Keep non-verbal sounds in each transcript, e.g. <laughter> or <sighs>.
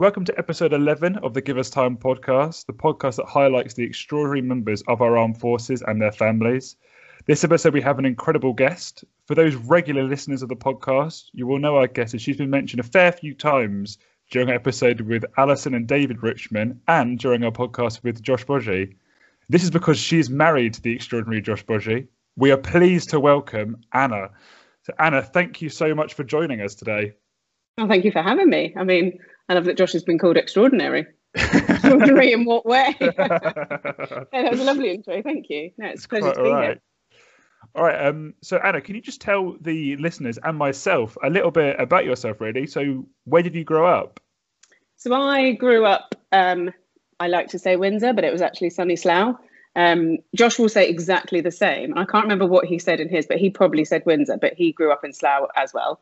Welcome to episode 11 of the Give Us Time podcast, the podcast that highlights the extraordinary members of our armed forces and their families. This episode, we have an incredible guest. For those regular listeners of the podcast, you will know our guest as she's been mentioned a fair few times during our episode with Alison and David Richman and during our podcast with Josh Boggi. This is because she is married to the extraordinary Josh Boggi. We are pleased to welcome Anna. So, Anna, thank you so much for joining us today. Oh, thank you for having me. I mean, I love that Josh has been called extraordinary. <laughs> extraordinary in what way? <laughs> yeah, that was a lovely intro. Thank you. No, it's a pleasure to be right. here. All right. Um, so, Anna, can you just tell the listeners and myself a little bit about yourself, really? So, where did you grow up? So, I grew up, um, I like to say Windsor, but it was actually sunny Slough. Um, Josh will say exactly the same. I can't remember what he said in his, but he probably said Windsor, but he grew up in Slough as well.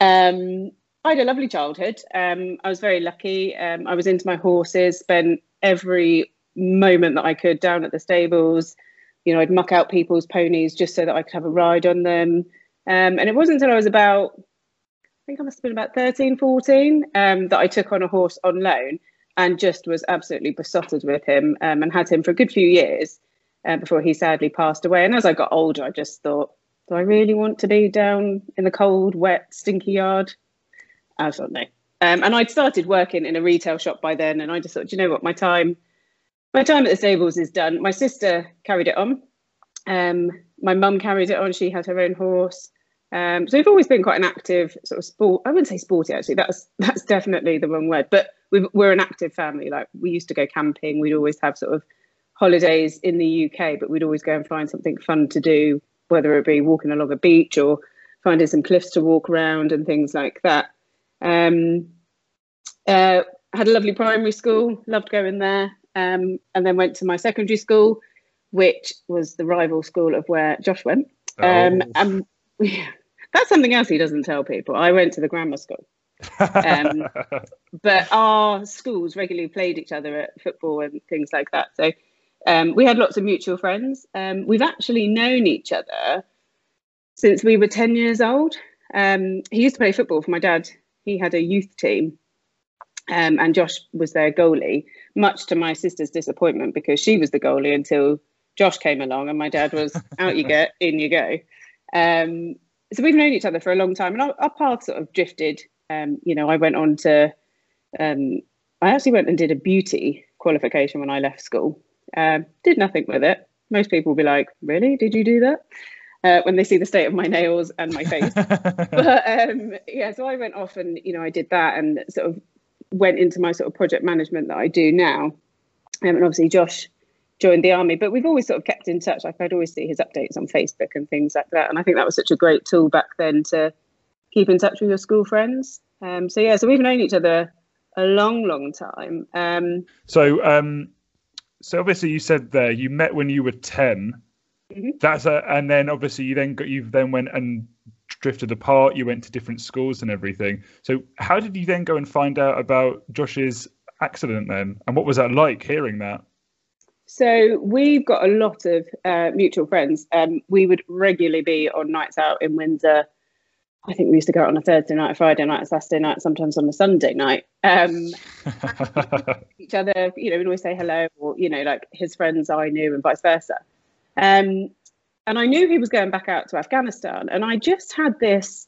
Um, I had a lovely childhood. Um, I was very lucky. Um, I was into my horses, spent every moment that I could down at the stables. You know, I'd muck out people's ponies just so that I could have a ride on them. Um, and it wasn't until I was about, I think I must have been about 13, 14, um, that I took on a horse on loan and just was absolutely besotted with him um, and had him for a good few years uh, before he sadly passed away. And as I got older, I just thought, do I really want to be down in the cold, wet, stinky yard? I. Um, and I'd started working in a retail shop by then, and I just thought, you know what, my time, my time at the stables is done. My sister carried it on. Um, my mum carried it on. She had her own horse. Um, so we've always been quite an active sort of sport. I wouldn't say sporty actually. That's that's definitely the wrong word. But we are an active family. Like we used to go camping. We'd always have sort of holidays in the UK, but we'd always go and find something fun to do, whether it be walking along a beach or finding some cliffs to walk around and things like that. Um, uh, had a lovely primary school, loved going there, um, and then went to my secondary school, which was the rival school of where Josh went. Um, oh. And <laughs> we, that's something else he doesn't tell people. I went to the grammar school. um, <laughs> but our schools regularly played each other at football and things like that. So um, we had lots of mutual friends. Um, we've actually known each other since we were 10 years old. Um, he used to play football for my dad he had a youth team um, and Josh was their goalie, much to my sister's disappointment because she was the goalie until Josh came along and my dad was out you get, <laughs> in you go. Um, so we've known each other for a long time and our, our paths sort of drifted. Um, you know, I went on to, um, I actually went and did a beauty qualification when I left school. Um, did nothing with it. Most people will be like, really? Did you do that? Uh, when they see the state of my nails and my face. <laughs> but um, yeah, so I went off and you know I did that and sort of went into my sort of project management that I do now. Um, and obviously Josh joined the army, but we've always sort of kept in touch. Like I'd always see his updates on Facebook and things like that. And I think that was such a great tool back then to keep in touch with your school friends. Um, so yeah, so we've known each other a long, long time. Um, so, um, so obviously you said there you met when you were ten. Mm-hmm. That's a, and then obviously you then got you then went and drifted apart. You went to different schools and everything. So how did you then go and find out about Josh's accident then, and what was that like hearing that? So we've got a lot of uh, mutual friends. Um, we would regularly be on nights out in Windsor. I think we used to go out on a Thursday night, a Friday night, a Saturday night, sometimes on a Sunday night. Um, <laughs> each other, you know, we'd always say hello, or you know, like his friends I knew, and vice versa. Um, and I knew he was going back out to Afghanistan. And I just had this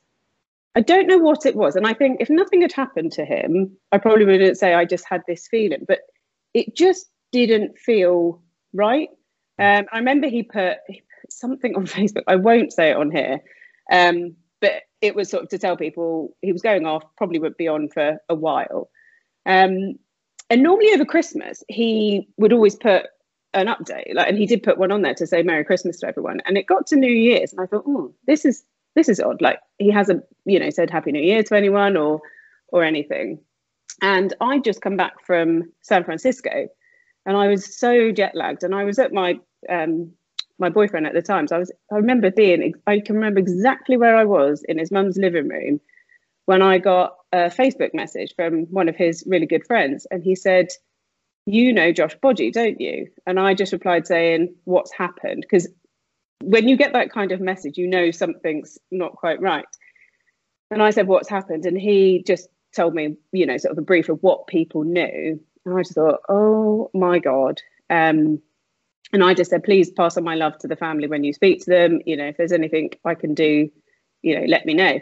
I don't know what it was. And I think if nothing had happened to him, I probably wouldn't say I just had this feeling, but it just didn't feel right. Um, I remember he put, he put, something on <laughs> Facebook. I won't say it on here, um, but it was sort of to tell people he was going off, probably would be on for a while. Um, and normally over Christmas, he would always put an update. Like and he did put one on there to say merry christmas to everyone. And it got to new year's and i thought oh this is this is odd. Like he hasn't you know said happy new year to anyone or or anything. And i just come back from san francisco and i was so jet lagged and i was at my um my boyfriend at the time. So i was i remember being i can remember exactly where i was in his mum's living room when i got a facebook message from one of his really good friends. And he said you know Josh Boggi, don't you? And I just replied saying, what's happened? Because when you get that kind of message, you know something's not quite right. And I said, what's happened? And he just told me, you know, sort of a brief of what people knew. And I just thought, oh my God. Um, and I just said, please pass on my love to the family when you speak to them. You know, if there's anything I can do, you know, let me know.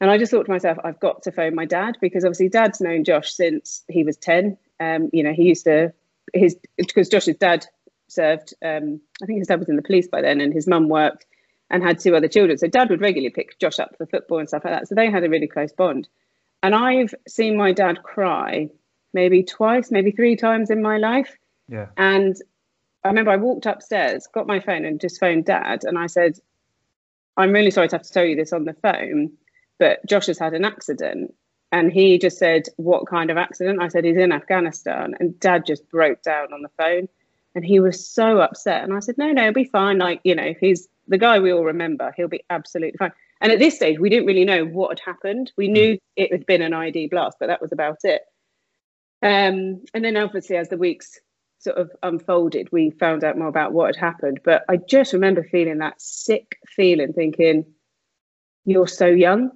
And I just thought to myself, I've got to phone my dad because obviously dad's known Josh since he was 10. Um, you know, he used to, his, because Josh's dad served, um, I think his dad was in the police by then and his mum worked and had two other children. So dad would regularly pick Josh up for football and stuff like that. So they had a really close bond. And I've seen my dad cry maybe twice, maybe three times in my life. Yeah. And I remember I walked upstairs, got my phone and just phoned dad. And I said, I'm really sorry to have to tell you this on the phone, but Josh has had an accident. And he just said, What kind of accident? I said, He's in Afghanistan. And dad just broke down on the phone. And he was so upset. And I said, No, no, it'll be fine. Like, you know, he's the guy we all remember. He'll be absolutely fine. And at this stage, we didn't really know what had happened. We knew it had been an IED blast, but that was about it. Um, and then obviously, as the weeks sort of unfolded, we found out more about what had happened. But I just remember feeling that sick feeling, thinking, you're so young.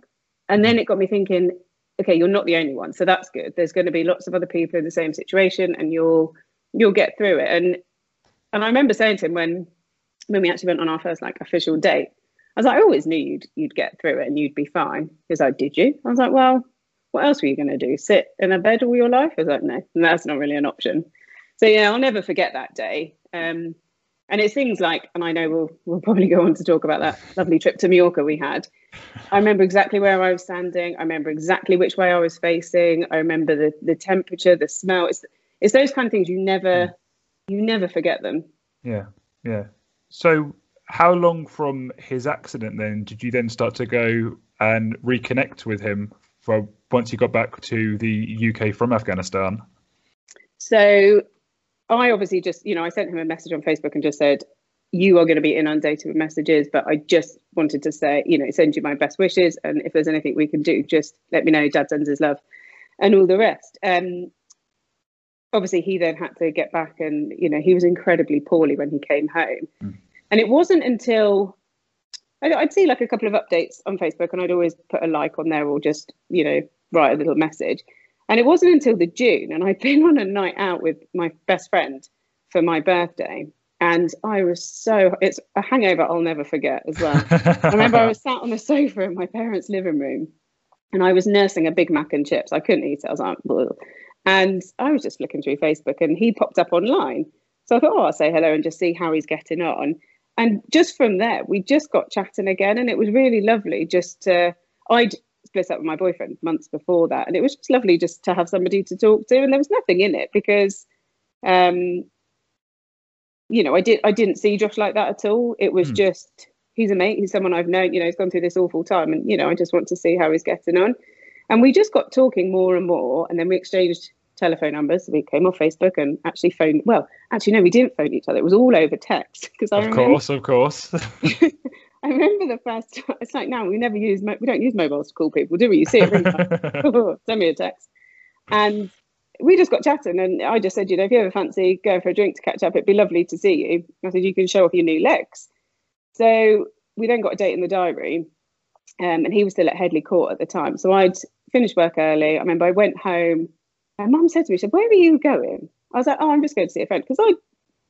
And then it got me thinking, okay, you're not the only one. So that's good. There's going to be lots of other people in the same situation and you'll you'll get through it. And and I remember saying to him when when we actually went on our first like official date, I was like, I always knew you'd you'd get through it and you'd be fine. He's like, Did you? I was like, Well, what else were you going to do? Sit in a bed all your life? I was like, No, that's not really an option. So yeah, I'll never forget that day. Um, and it's things like, and I know we'll we'll probably go on to talk about that lovely trip to Mallorca we had. I remember exactly where I was standing. I remember exactly which way I was facing. I remember the the temperature, the smell. It's it's those kind of things you never mm. you never forget them. Yeah, yeah. So how long from his accident then did you then start to go and reconnect with him for once you got back to the UK from Afghanistan? So I obviously just, you know, I sent him a message on Facebook and just said, you are going to be inundated with messages, but I just wanted to say, you know, send you my best wishes. And if there's anything we can do, just let me know. Dad sends his love and all the rest. Um, obviously, he then had to get back and, you know, he was incredibly poorly when he came home. Mm. And it wasn't until I'd see like a couple of updates on Facebook and I'd always put a like on there or just, you know, write a little message. And it wasn't until the June, and I'd <laughs> been on a night out with my best friend for my birthday. And I was so, it's a hangover I'll never forget as well. <laughs> I remember I was sat on the sofa in my parents' living room and I was nursing a Big Mac and chips. I couldn't eat it. I was like, Bleh. and I was just flicking through Facebook and he popped up online. So I thought, oh, I'll say hello and just see how he's getting on and just from there we just got chatting again and it was really lovely just to i'd split up with my boyfriend months before that and it was just lovely just to have somebody to talk to and there was nothing in it because um you know i did i didn't see josh like that at all it was mm. just he's a mate he's someone i've known you know he's gone through this awful time and you know i just want to see how he's getting on and we just got talking more and more and then we exchanged telephone numbers. We came off Facebook and actually phoned. Well, actually, no, we didn't phone each other. It was all over text. Because I of remember, course, of course. <laughs> I remember the first. time, It's like now we never use. We don't use mobiles to call people, do we? You see it, <laughs> <laughs> send me a text, and we just got chatting. And I just said, you know, if you ever fancy going for a drink to catch up, it'd be lovely to see you. I said you can show off your new legs. So we then got a date in the diary. Um, and he was still at Headley Court at the time. So I'd finished work early. I remember I went home my mum said to me, she said, Where are you going? I was like, Oh, I'm just going to see a friend. Because I,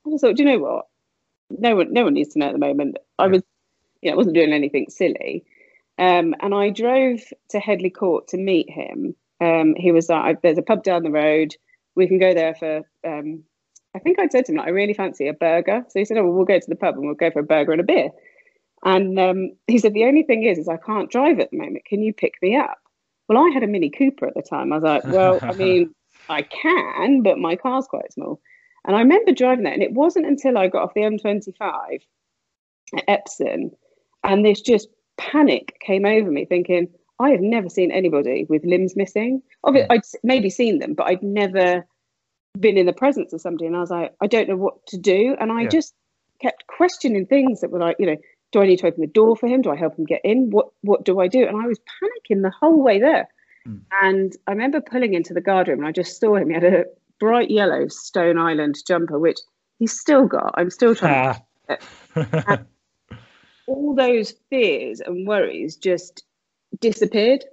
I just thought, Do you know what? No one no one needs to know at the moment. I was, know, I wasn't doing anything silly. Um, and I drove to Headley Court to meet him. Um, he was like, There's a pub down the road. We can go there for um, I think I said to him, like, I really fancy a burger. So he said, Oh, well, we'll go to the pub and we'll go for a burger and a beer. And um, he said, The only thing is, is I can't drive at the moment. Can you pick me up? Well, I had a Mini Cooper at the time. I was like, Well, I <laughs> mean, I can, but my car's quite small. And I remember driving that, and it wasn't until I got off the M25 at Epsom, and this just panic came over me, thinking, I have never seen anybody with limbs missing. Obviously, I'd maybe seen them, but I'd never been in the presence of somebody. And I was like, I don't know what to do. And I yeah. just kept questioning things that were like, you know, do I need to open the door for him? Do I help him get in? What what do I do? And I was panicking the whole way there. Mm. And I remember pulling into the guard room and I just saw him. He had a bright yellow Stone Island jumper, which he's still got. I'm still trying to. All those fears and worries just disappeared.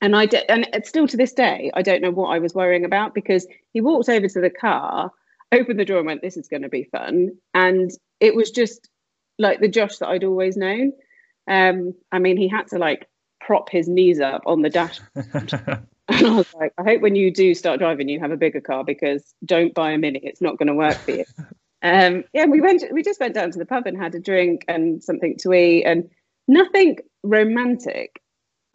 And I did, and still to this day, I don't know what I was worrying about because he walked over to the car, opened the door, and went, "This is going to be fun." And it was just like the Josh that I'd always known. Um, I mean, he had to like prop his knees up on the dash. <laughs> and I was like, I hope when you do start driving, you have a bigger car because don't buy a mini. It's not going to work for you. <laughs> um, yeah, we went. We just went down to the pub and had a drink and something to eat, and nothing romantic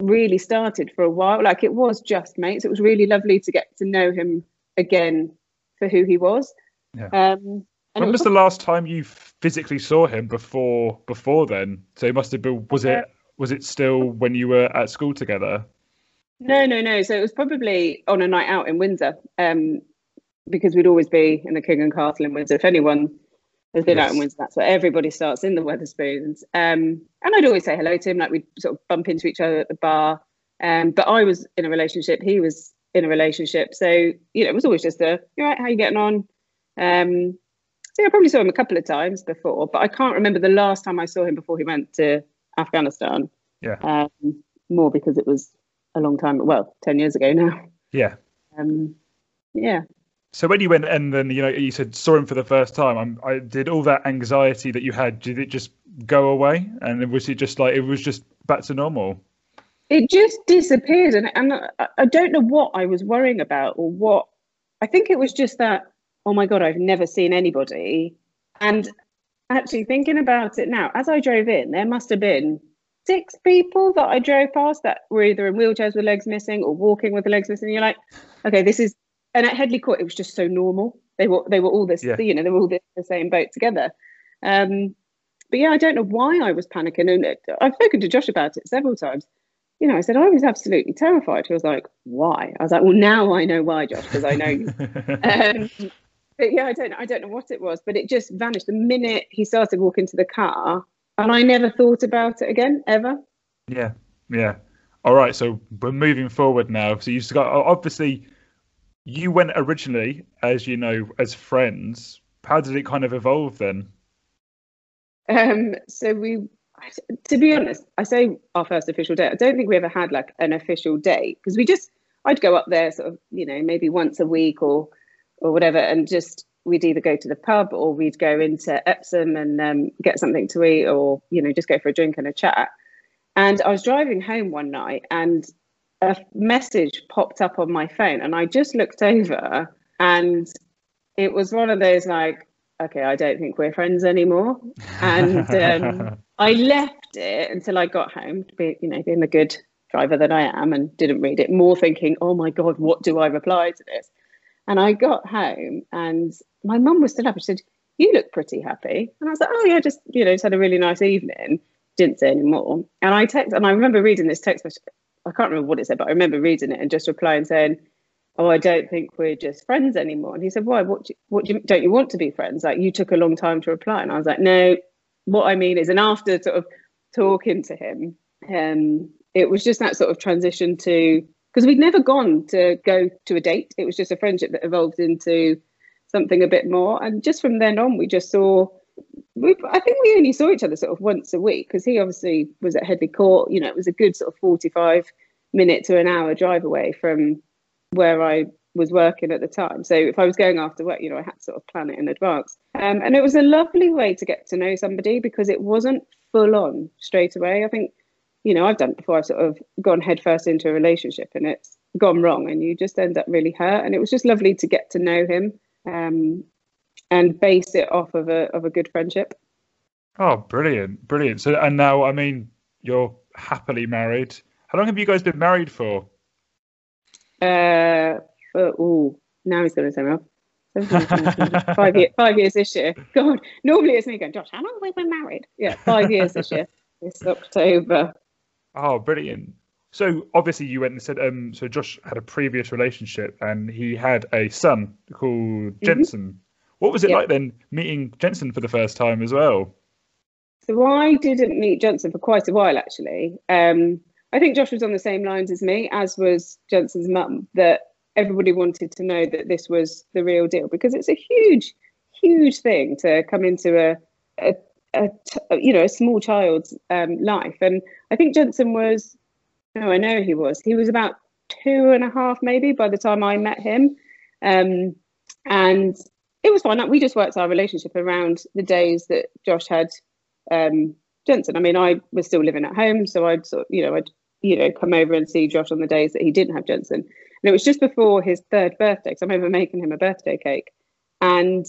really started for a while. Like it was just mates. It was really lovely to get to know him again for who he was. Yeah. Um, when was the last time you physically saw him before before then? So it must have been was it was it still when you were at school together? No, no, no. So it was probably on a night out in Windsor, um, because we'd always be in the King and Castle in Windsor. If anyone has been out Yes. in Windsor, that's where everybody starts in the Wetherspoons. Um, and I'd always say hello to him, like we'd sort of bump into each other at the bar. Um, but I was in a relationship, he was in a relationship. So, you know, it was always just a, you right, how you getting on? Um, so yeah, I probably saw him a couple of times before, but I can't remember the last time I saw him before he went to Afghanistan. Yeah. Um, more because it was a long time, well, 10 years ago now. Yeah. Um, yeah. So when you went and then you know you said saw him for the first time, I'm, I did all that anxiety that you had. Did it just go away? And was it just like it was just back to normal? It just disappeared. And, and I, I don't know what I was worrying about or what. I think it was just that, oh my God, I've never seen anybody. And actually thinking about it now, as I drove in, there must have been six people that I drove past that were either in wheelchairs with legs missing or walking with the legs missing. You're like, okay, this is. And at Headley Court, it was just so normal. They were they were all this, Yeah. you know, they were all the, the same boat together. Um, but yeah, I don't know why I was panicking, and it, I've spoken to Josh about it several times. You know, I said I was absolutely terrified. He was like, "Why?" I was like, "Well, now I know why, Josh, because I know you." <laughs> um, but yeah, I don't, I don't know what it was, but it just vanished the minute he started walking to the car, and I never thought about it again ever. yeah, yeah. All right, so we're moving forward now. So you've got obviously you went originally, as you know, as friends. How did it kind of evolve then? Um, so we, to be honest, I say our first official date. I don't think we ever had like an official date because we just, I'd go up there sort of, you know, maybe once a week or, or whatever, and just we'd either go to the pub or we'd go into Epsom and um, get something to eat, or you know, just go for a drink and a chat. And I was driving home one night, and a message popped up on my phone, and I just looked over, and it was one of those like okay, I don't think we're friends anymore. And um, <laughs> I left it until I got home, to be, you know, being the good driver that I am, and didn't read it. More thinking, oh my god, what do I reply to this? And I got home, and my mum was still up. She said, "You look pretty happy," and I was like, "Oh yeah, just you know, just had a really nice evening." Didn't say any more. And I text, and I remember reading this text message. I can't remember what it said, but I remember reading it and just replying saying, oh, I don't think we're just friends anymore. And he said, why? What? Do what do you, don't you want to be friends? Like you took a long time to reply, and I was like, no. What I mean is, and after sort of talking to him, um, it was just that sort of transition to because we'd never gone to go to a date. It was just a friendship that evolved into something a bit more, and just from then on, we just saw. We, I think we only saw each other sort of once a week because he obviously was at Headley Court. You know, it was a good sort of forty-five minute to an hour drive away from where I was working at the time. So if I was going after work, you know, I had to sort of plan it in advance. Um, and it was a lovely way to get to know somebody because it wasn't full on straight away. I think, you know, I've done before. I've sort of gone headfirst into a relationship and it's gone wrong and you just end up really hurt. And it was just lovely to get to know him um, and base it off of a of a good friendship. Oh, brilliant, brilliant. So, and now, I mean, you're happily married. How long have you guys been married for? Uh, for, oh, now he's going to me off. five, year, five years this year. God, normally it's me going, Josh, how long have we been married? Yeah, five years this year. <laughs> This October. Oh, brilliant. So obviously you went and said, um, so Josh had a previous relationship and he had a son called Jensen. What was it Yeah. like then meeting Jensen for the first time as well? So I didn't meet Jensen for quite a while, actually. Um, I think Josh was on the same lines as me, as was Jensen's mum, that everybody wanted to know that this was the real deal because it's a huge, huge thing to come into a, a, a t- you know, a small child's um, life. And I think Jensen was No, I know he was. He was about two and a half, maybe, by the time I met him. Um, and it was fine. We just worked our relationship around the days that Josh had um, Jensen. I mean, I was still living at home, so I'd sort, of, you know, I'd you know come over and see Josh on the days that he didn't have Jensen. And it was just before his third birthday, because I remember making him a birthday cake, and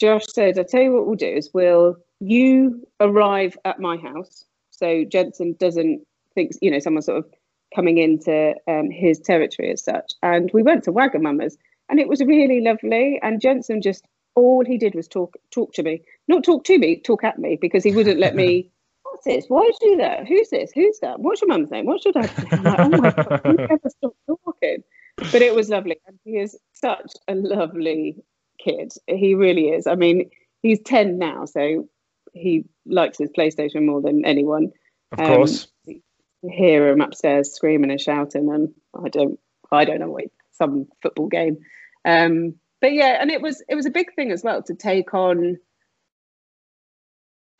Josh said, "I tell you what we'll do is we'll you arrive at my house, so Jensen doesn't think you know someone sort of coming into um, his territory as such." And we went to Wagamama's, and it was really lovely. And Jensen just all he did was talk talk to me, not talk to me, talk at me because he wouldn't let me. <laughs> What's this? Why did you do that? Who's this? Who's that? What's your mum's name? What's your dad's name? Like, oh my god, you <laughs> never stop talking. But it was lovely, and he is such a lovely kid. He really is. I mean, he's ten now, so he likes his PlayStation more than anyone. Of course. Um, hear him upstairs screaming and shouting, and I don't, I don't know what some football game. Um, but yeah, and it was it was a big thing as well to take on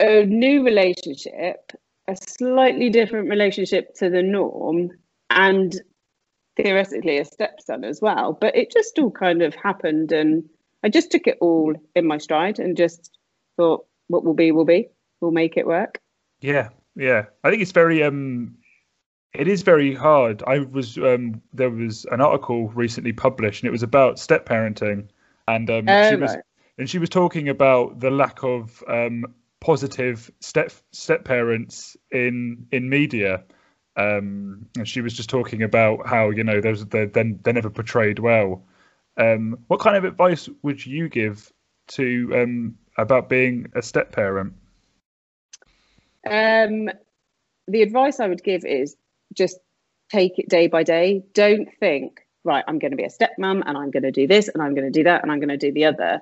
a new relationship, a slightly different relationship to the norm, and theoretically a stepson as well. But it just all kind of happened, and I just took it all in my stride and just thought, what will be, will be. We'll make it work. Yeah, yeah. I think it's very um it is very hard. I was um, there was an article recently published, and it was about step parenting, and um, oh, she was right. and she was talking about the lack of um, positive step step parents in in media. Um, and she was just talking about how you know those they're, they're, they're never portrayed well. Um, what kind of advice would you give to um, about being a step parent? Um, the advice I would give is just take it day by day. Don't think, right, I'm going to be a stepmom and I'm going to do this and I'm going to do that and I'm going to do the other.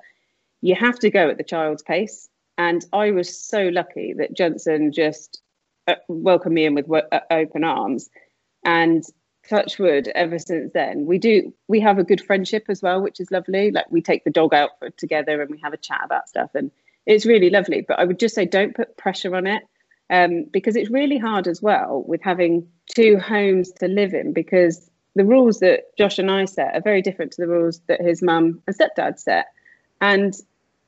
You have to go at the child's pace. And I was so lucky that Jensen just uh, welcomed me in with uh, open arms. And touch wood, ever since then, we do, we have a good friendship as well, which is lovely. Like we take the dog out for, together and we have a chat about stuff. And it's really lovely. But I would just say don't put pressure on it um, because it's really hard as well with having two homes to live in because the rules that Josh and I set are very different to the rules that his mum and stepdad set. And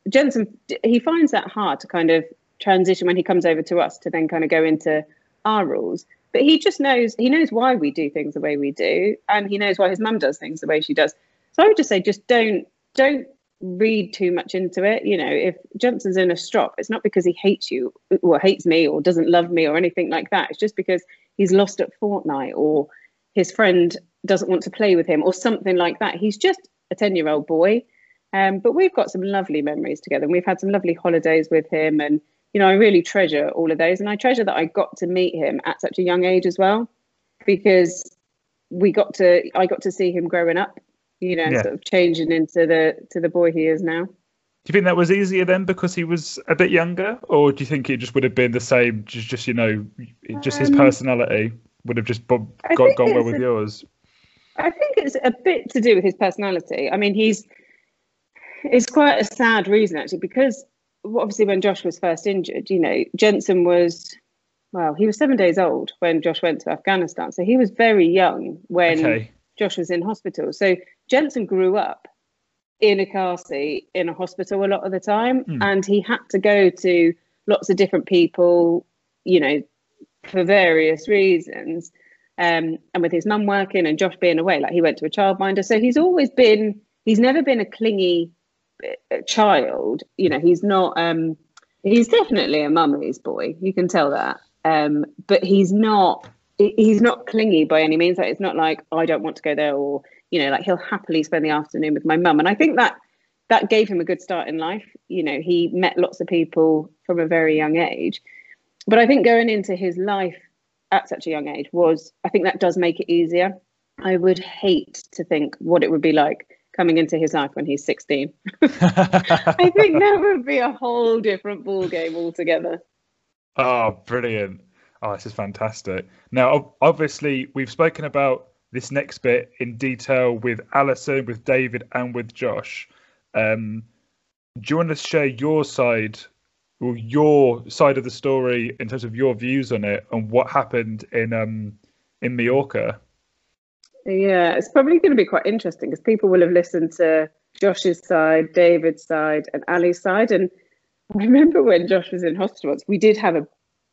Jensen, he finds that hard to kind of transition when he comes over to us to then kind of go into our rules. But he just knows, he knows why we do things the way we do. And he knows why his mum does things the way she does. So I would just say, just don't, don't read too much into it. You know, if Jensen's in a strop, it's not because he hates you or hates me or doesn't love me or anything like that. It's just because he's lost at Fortnite or his friend doesn't want to play with him or something like that. He's just a 10 year old boy. Um, but we've got some lovely memories together and we've had some lovely holidays with him. And, you know, I really treasure all of those. And I treasure that I got to meet him at such a young age as well, because we got to, I got to see him growing up you know, yeah. sort of changing into the to the boy he is now. Do you think that was easier then because he was a bit younger, or do you think it just would have been the same? Just, just you know, just his um, personality would have just got gone well with a, yours. I think it's a bit to do with his personality. I mean, he's it's quite a sad reason actually because obviously when Josh was first injured, you know, Jensen was well, he was seven days old when Josh went to Afghanistan, so he was very young when okay. Josh was in hospital. So Jensen grew up in a car seat in a hospital a lot of the time, mm. and he had to go to lots of different people, you know, for various reasons. Um, and with his mum working and Josh being away, like he went to a childminder. So he's always been, he's never been a clingy uh, child. You know, he's not, um, he's definitely a mummy's boy. You can tell that. Um, but he's not, he's not clingy by any means. Like, it's not like, I don't want to go there or you know like he'll happily spend the afternoon with my mum. And i think that that gave him a good start in life. You know he met lots of people from a very young age. But i think going into his life at such a young age was i think that does make it easier. I would hate to think what it would be like coming into his life when he's 16 <laughs> i think that would be a whole different ball game altogether. Oh brilliant. Oh this is fantastic. Now obviously we've spoken about this next bit in detail with Alison, with David, and with Josh. Um, do you want to share your side, or your side of the story in terms of your views on it, and what happened in um, in Mallorca. Yeah, it's probably going to be quite interesting because people will have listened to Josh's side, David's side, and Ali's side. And I <laughs> remember when Josh was in hospital, we did have a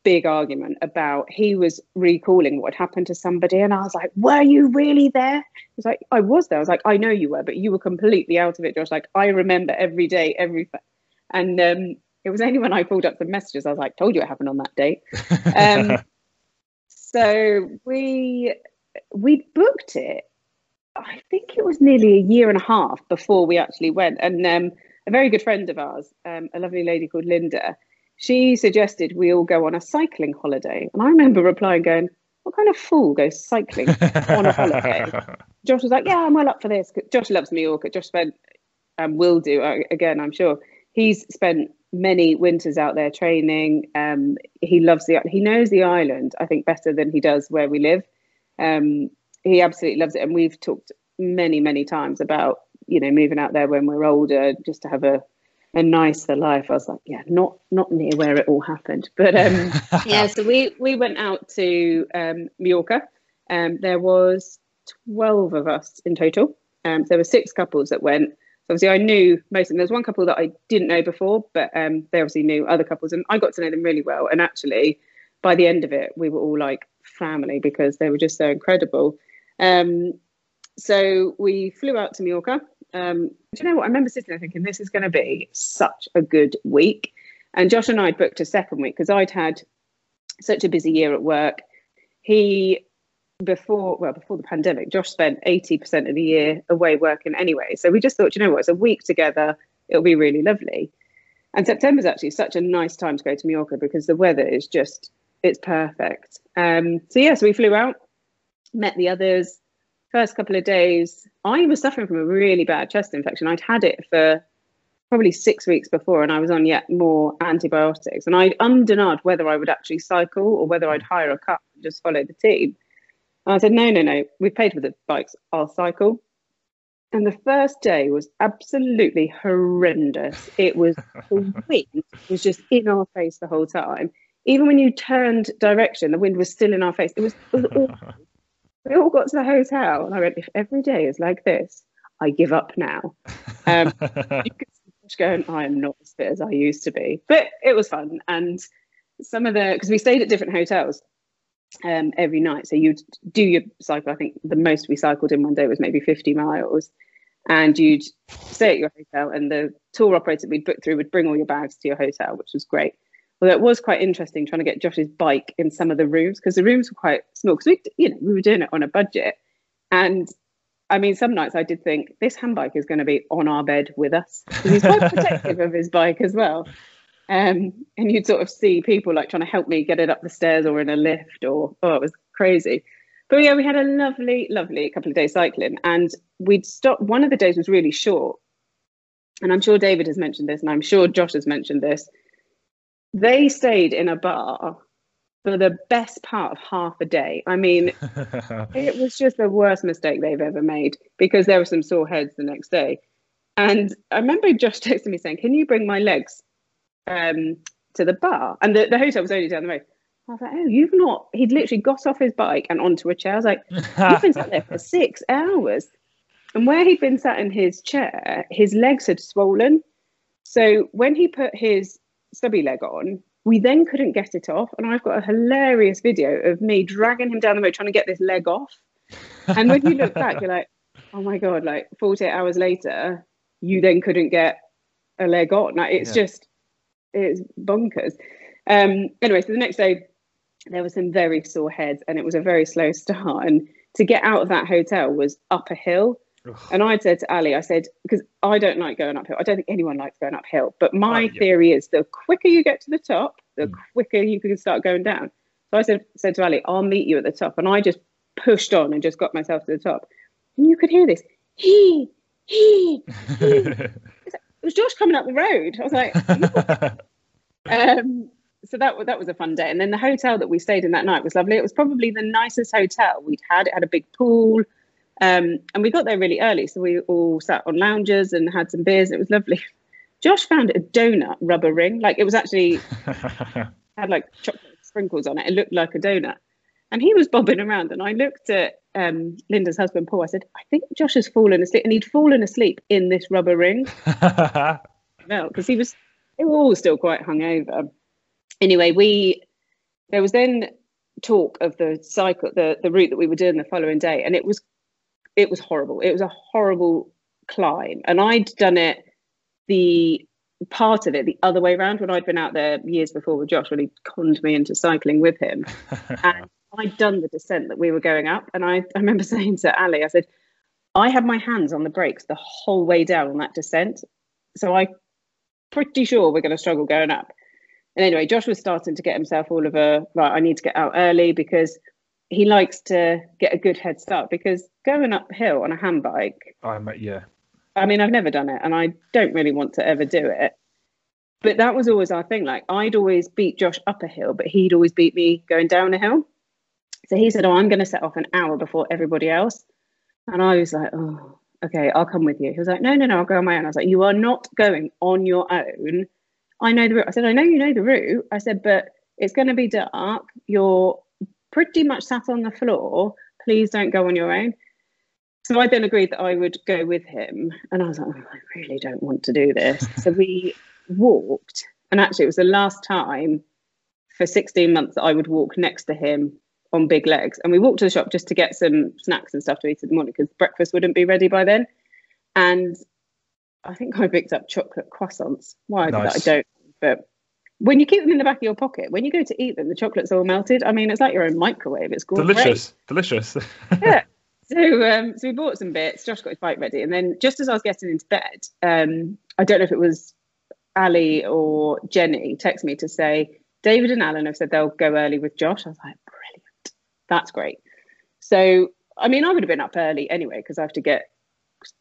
big argument about he was recalling what happened to somebody, and I was like, "Were you really there?" He was like, "I was there." I was like, "I know you were, but you were completely out of it." Josh, like, I remember every day, every, and um, it was only when I pulled up the messages I was like, "Told you it happened on that date." <laughs> Um, so we we booked it. I think it was nearly a year and a half before we actually went, and um, a very good friend of ours, um, a lovely lady called Linda, she suggested we all go on a cycling holiday. And I remember replying, going, What kind of fool goes cycling on a holiday? <laughs> Josh was like, Yeah, I'm well up for this. Josh loves New York. Josh spent, and um, will do uh, again, I'm sure. He's spent many winters out there training. Um, he loves the, he knows the island, I think, better than he does where we live. Um, he absolutely loves it. And we've talked many, many times about, you know, moving out there when we're older, just to have a a nicer life. I was like, yeah, not not near where it all happened, but um, <laughs> yeah. So we we went out to um, Mallorca. Um, there was twelve of us in total. Um, there were six couples that went. So obviously, I knew most of them. There was one couple that I didn't know before, but um, they obviously knew other couples, and I got to know them really well. And actually, by the end of it, we were all like family because they were just so incredible. Um, so we flew out to Mallorca. Um, do you know what? I remember sitting there thinking, this is going to be such a good week. And Josh and I booked a second week because I'd had such a busy year at work. He, before, well, before the pandemic, Josh spent 80% of the year away working anyway. So we just thought, you know what, it's a week together. It'll be really lovely. And September's actually such a nice time to go to Mallorca because the weather is just, it's perfect. Um, so, yeah, so we flew out, met the others, first couple of days, I was suffering from a really bad chest infection. I'd had it for probably six weeks before, and I was on yet more antibiotics. And I'd undenied whether I would actually cycle or whether I'd hire a car and just follow the team. And I said, no, no, no, we've paid for the bikes, I'll cycle. And the first day was absolutely horrendous. It was <laughs> the wind was just in our face the whole time. Even when you turned direction, the wind was still in our face. It was, it was <laughs> awful we all got to the hotel, and I went, if every day is like this, I give up now. Um, <laughs> you could see going, I am not as fit as I used to be, but it was fun. And some of the because we stayed at different hotels um, every night, so you'd do your cycle. I think the most we cycled in one day was maybe fifty miles, and you'd stay at your hotel, and the tour operator we'd book through would bring all your bags to your hotel, which was great. Well, it was quite interesting trying to get Josh's bike in some of the rooms because the rooms were quite small. Because we, you know, we were doing it on a budget, and I mean, some nights I did think this handbike is going to be on our bed with us because he's quite <laughs> protective of his bike as well. Um, and you'd sort of see people like trying to help me get it up the stairs or in a lift, or oh, it was crazy. But yeah, we had a lovely, lovely couple of days cycling, and we'd stop. One of the days was really short, and I'm sure David has mentioned this, and I'm sure Josh has mentioned this. They stayed in a bar for the best part of half a day. I mean, <laughs> it was just the worst mistake they've ever made because there were some sore heads the next day. And I remember Josh <laughs> texting me saying, Can you bring my legs um, to the bar? And the, the hotel was only down the road. I was like, Oh, you've not. He'd literally got off his bike and onto a chair. I was like, You've been sat there for <laughs> six hours. And where he'd been sat in his chair, his legs had swollen. So when he put his stubby leg on. We then couldn't get it off. And I've got a hilarious video of me dragging him down the road trying to get this leg off. And when you look back, you're like, oh my God, like 48 hours later, you then couldn't get a leg on. Like, it's yeah. just, it's bonkers. Um, anyway, so the next day, there were some very sore heads and it was a very slow start. And to get out of that hotel was up a hill. And I'd said to Ali, I said, because I don't like going uphill. I don't think anyone likes going uphill. But my oh, yeah. theory is the quicker you get to the top, the mm. quicker you can start going down. So I said, said to Ali, I'll meet you at the top. And I just pushed on and just got myself to the top. And you could hear this, he, he, he. <laughs> it was Josh coming up the road. I was like, <laughs> um, so that that was a fun day. And then the hotel that we stayed in that night was lovely. It was probably the nicest hotel we'd had. It had a big pool. Um, and we got there really early, so we all sat on lounges and had some beers. It was lovely. Josh found a donut rubber ring, like it was actually <laughs> had like chocolate sprinkles on it. It looked like a donut. And he was bobbing around, and I looked at um, Linda's husband, Paul. I said, I think Josh has fallen asleep, and he'd fallen asleep in this rubber ring. <laughs> well, because he was, they were all still quite hungover. Anyway, we there was then talk of the cycle, the the route that we were doing the following day, and it was it was horrible. It was a horrible climb, and I'd done it the part of it the other way around when I'd been out there years before with Josh when he conned me into cycling with him. <laughs> and I'd done the descent that we were going up. And I, I remember <laughs> saying to Ali, I said, I had my hands on the brakes the whole way down on that descent. So I'm pretty sure we're going to struggle going up. And anyway, Josh was starting to get himself all of a right, I need to get out early because he likes to get a good head start because going uphill on a handbike. I'm yeah. I mean, I've never done it and I don't really want to ever do it. But that was always our thing. Like I'd always beat Josh up a hill, but he'd always beat me going down a hill. So he said, Oh, I'm going to set off an hour before everybody else. And I was like, Oh, okay, I'll come with you. He was like, No, no, no, I'll go on my own. I was like, You are not going on your own. I know the route. I said, I know you know the route. I said, But it's going to be dark. You're pretty much sat on the floor. Please don't go on your own. So I then agreed that I would go with him. And I was like, oh, I really don't want to do this. <laughs> so we walked. And actually, it was the last time for 16 months that I would walk next to him on big legs. And we walked to the shop just to get some snacks and stuff to eat in the morning because breakfast wouldn't be ready by then. And I think I picked up chocolate croissants. Why nice. I don't. But when you keep them in the back of your pocket, when you go to eat them, the chocolate's all melted. I mean, it's like your own microwave. It's great. Delicious. Delicious. <laughs> yeah. So, um, so we bought some bits. Josh got his bike ready, and then just as I was getting into bed, um, I don't know if it was Ali or Jenny, text me to say David and Alan have said they'll go early with Josh. I was like, brilliant. that's great. So, I mean, I would have been up early anyway because I have to get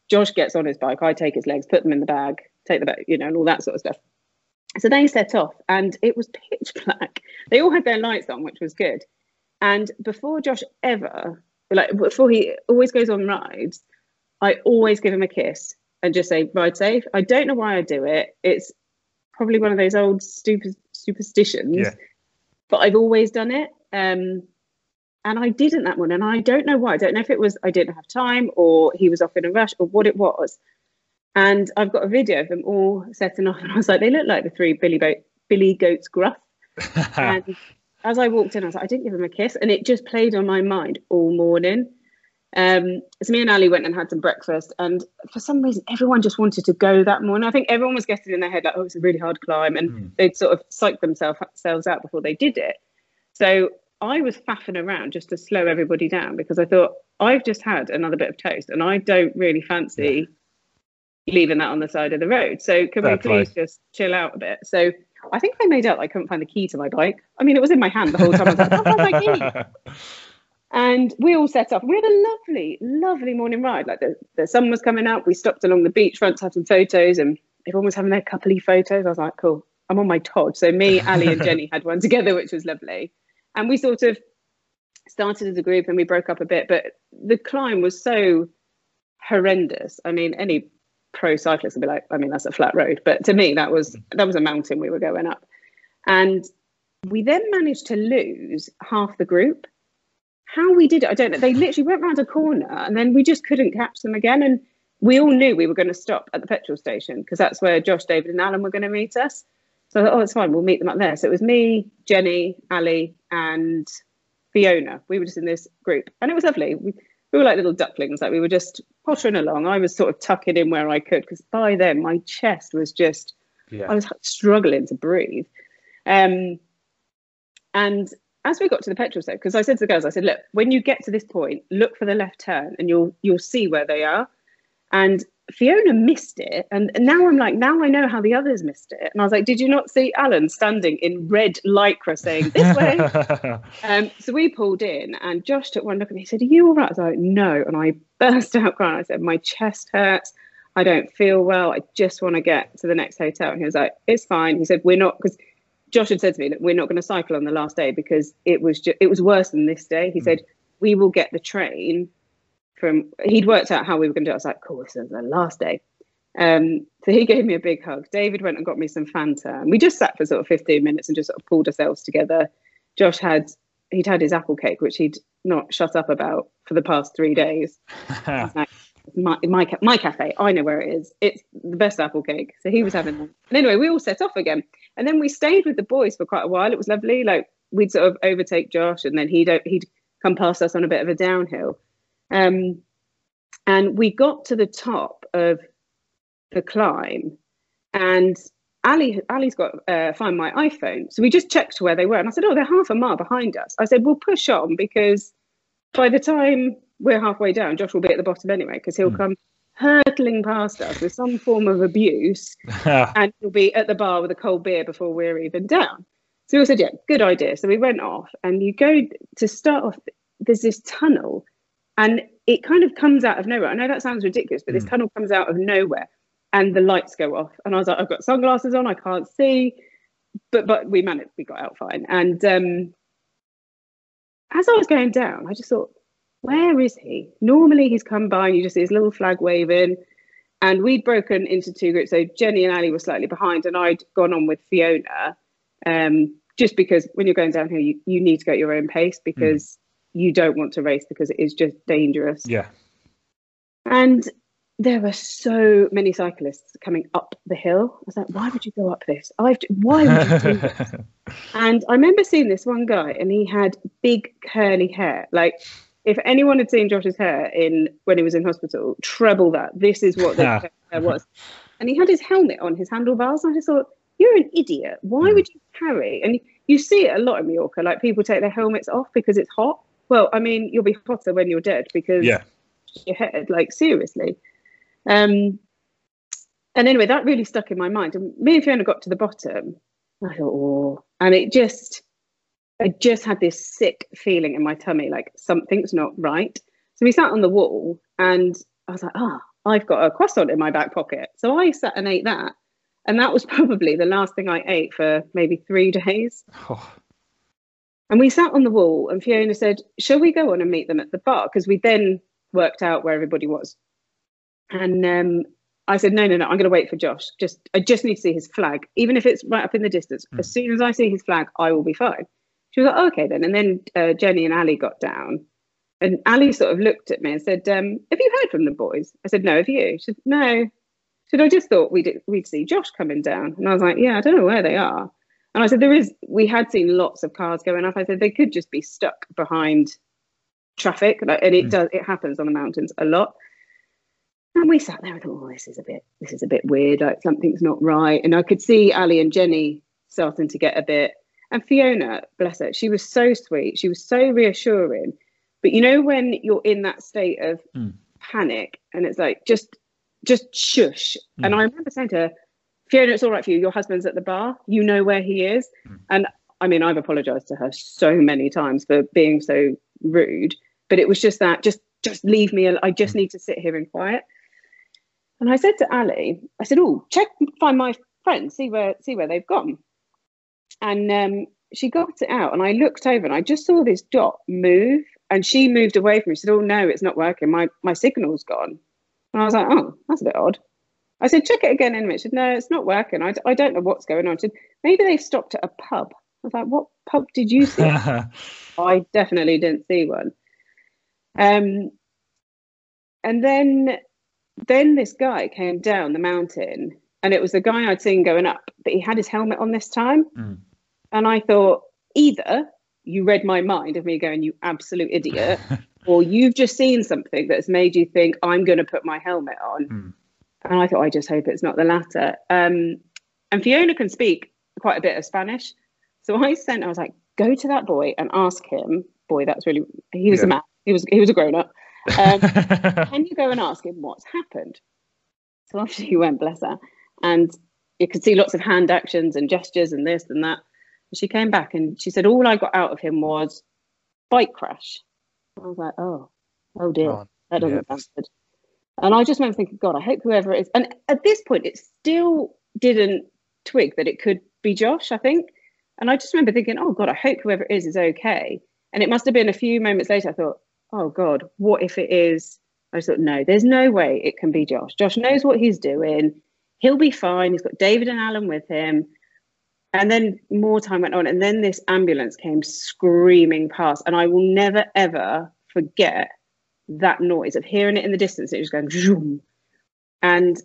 Josh gets on his bike, I take his legs, put them in the bag, take the bag, you know, and all that sort of stuff. So they set off, and it was pitch black. They all had their lights on, which was good. And before Josh ever, like before he always goes on rides, I always give him a kiss and just say ride safe. I don't know why I do it. It's probably one of those old stupid superstitions, yeah. but I've always done it. Um, and I didn't that one. And I don't know why. I don't know if it was I didn't have time or he was off in a rush or what it was. And I've got a video of them all setting off, and I was like, they look like the three Billy, Bo- Billy Goats Gruff. <laughs> and as I walked in, I was like, I didn't give him a kiss, and it just played on my mind all morning. Um, so me and Ali went and had some breakfast, and for some reason, everyone just wanted to go that morning. I think everyone was getting in their head like, "Oh, it's a really hard climb," and mm. they'd sort of psyched themselves themselves out before they did it. So I was faffing around just to slow everybody down because I thought I've just had another bit of toast and I don't really fancy. Leaving that on the side of the road. So can Fair we please play. just chill out a bit? So I think I made out I couldn't find the key to my bike. I mean, it was in my hand the whole time. I was like, oh, my key. <laughs> And we all set off. We had a lovely, lovely morning ride. Like the, the sun was coming out. We stopped along the beachfront to have some photos, and everyone was having their coupley photos. I was like, cool. I'm on my Todd. So me, Ali, and Jenny had one together, which was lovely and we sort of started as a group and we broke up a bit but the climb was so horrendous i mean any pro cyclists would be like i mean that's a flat road but to me that was that was a mountain we were going up and we then managed to lose half the group how we did it i don't know they literally went round a corner and then we just couldn't catch them again and we all knew we were going to stop at the petrol station because that's where josh david and alan were going to meet us so I thought, oh, it's fine. We'll meet them up there. So it was me, Jenny, Ali, and Fiona. We were just in this group, and it was lovely. We, we were like little ducklings. Like we were just pottering along. I was sort of tucking in where I could because by then my chest was just, yeah. I was struggling to breathe. Um, and as we got to the petrol station, because I said to the girls, I said, look, when you get to this point, look for the left turn, and you'll you'll see where they are. And Fiona missed it, and, and now I'm like, now I know how the others missed it. And I was like, did you not see Alan standing in red lycra saying this way? <laughs> um, so we pulled in, and Josh took one look at me. He said, "Are you all right?" I was like, "No," and I burst out crying. I said, "My chest hurts. I don't feel well. I just want to get to the next hotel." And he was like, "It's fine." He said, "We're not because." Josh had said to me that we're not going to cycle on the last day because it was just, it was worse than this day. He mm. said we will get the train from he'd worked out how we were going to do it. I was like, cool, this is the last day. Um, so he gave me a big hug. David went and got me some Fanta, and we just sat for sort of 15 minutes and just sort of pulled ourselves together. Josh had he'd had his apple cake, which he'd not shut up about for the past three days. <laughs> like, my, my my cafe, I know where it is. It's the best apple cake. So he was having them. And anyway, we all set off again, and then we stayed with the boys for quite a while. It was lovely. Like we'd sort of overtake Josh, and then he'd he'd come past us on a bit of a downhill. Um, and we got to the top of the climb, and Ali, Ali's got uh, find my iPhone. So we just checked where they were. And I said, Oh, they're half a mile behind us. I said, We'll push on because by the time we're halfway down, Josh will be at the bottom anyway, because he'll mm. come hurtling past us with some form of abuse <laughs> and he'll be at the bar with a cold beer before we're even down. So we said, Yeah, good idea. So we went off and you go to start off, there's this tunnel and it kind of comes out of nowhere. I know that sounds ridiculous, but mm. this hmm. tunnel comes out of nowhere and the lights go off. And I was like, I've got sunglasses on, I can't see. But but we managed, we got out fine. And um, as I was going down, I just thought, where is he? Normally he's come by and you just see his little flag waving. And we'd broken into two groups. So Jenny and Ali were slightly behind, and I'd gone on with Fiona. Um, just because when you're going down here, you, you need to go at your own pace because mm. You don't want to race because it is just dangerous. Yeah. And there were so many cyclists coming up the hill. I was like, why would you go up this? I've why would you do this? <laughs> and I remember seeing this one guy, and he had big curly hair. Like, if anyone had seen Josh's hair in when he was in hospital, treble that. This is what the <laughs> hair was. And he had his helmet on his handlebars. And I just thought, you're an idiot. Why mm. would you carry? And you see it a lot in Mallorca. Like people take their helmets off because it's hot. Well, I mean, you'll be hotter when you're dead because yeah. your head. Like seriously. Um, and anyway, that really stuck in my mind. And me and Fiona got to the bottom. I thought, oh, and it just, I just had this sick feeling in my tummy, like something's not right. So we sat on the wall, and I was like, ah, oh, I've got a croissant in my back pocket. So I sat and ate that, and that was <laughs> probably the last thing I ate for maybe three days. Oh. And we sat on the wall, and Fiona said, "Shall we go on and meet them at the bar?" Because we then worked out where everybody was. And um, I said, no, no, no, I'm going to wait for Josh. Just, I just need to see his flag, even if it's right up in the distance. Mm. As soon as I see his flag, I will be fine. She was like, oh, okay then. And then uh, Jenny and Ali got down, and Ali sort of looked at me and said, um, "Have you heard from the boys?" I said, "No, have you?" She said, "No." She said, "I just thought we'd we'd see Josh coming down," and I was like, "Yeah, I don't know where they are." And I said, "There is. We had seen lots of cars going up. I said they could just be stuck behind traffic, and it mm. does. It happens on the mountains a lot." And we sat there and thought, oh, this is a bit, this is a bit weird. Like something's not right. And I could see Ali and Jenny starting to get a bit. And Fiona, bless her, she was so sweet. She was so reassuring. But you know when you're in that state of mm. panic and it's like just, just shush. Mm. And I remember saying to her, Fiona, it's all right for you. Your husband's at the bar. You know where he is. Mm. And I mean, I've apologized to her so many times for being so rude. But it was just that, just, just leave me. I just hmm. need to sit here in quiet. And I said to Ali, I said, "Oh, check, find my friends, see where, see where they've gone." And um, she got it out, and I looked over, and I just saw this dot move, and she moved away from me. She said, "Oh no, it's not working. My my signal's gone." And I was like, "Oh, that's a bit odd." I said, "Check it again in a minute." She said, "No, it's not working. I, I don't know what's going on." She said, "Maybe they've stopped at a pub." I was like, "What pub did you see?" <laughs> I definitely didn't see one. Um, and then then this guy came down the mountain and it was the guy I'd seen going up, but he had his helmet on this time. Mm. And I thought, either you read my mind of me going, you absolute idiot, <laughs> or you've just seen something that's made you think, I'm going to put my helmet on. Mm. And I thought, I just hope it's not the latter. Um, and Fiona can speak quite a bit of Spanish. So I sent, I was like, go to that boy and ask him. Boy, that's really, he was yeah. a man. He was, he was a grown up. Um, <laughs> can you go and ask him what's happened? So after he went, bless her, and you could see lots of hand actions and gestures and this and that. And she came back and she said, All I got out of him was bike crash. I was like, Oh, oh dear, that doesn't sound good. And I just remember thinking, God, I hope whoever it is. And at this point, it still didn't twig that it could be Josh, I think. And I just remember thinking, Oh, God, I hope whoever it is is okay. And it must have been a few moments later, I thought, oh God, what if it is? I thought, no, there's no way it can be Josh. Josh knows what he's doing. He'll be fine. He's got David and Alan with him. And then more time went on, and then this ambulance came screaming past, and I will never ever forget that noise of hearing it in the distance. It was going zoom, and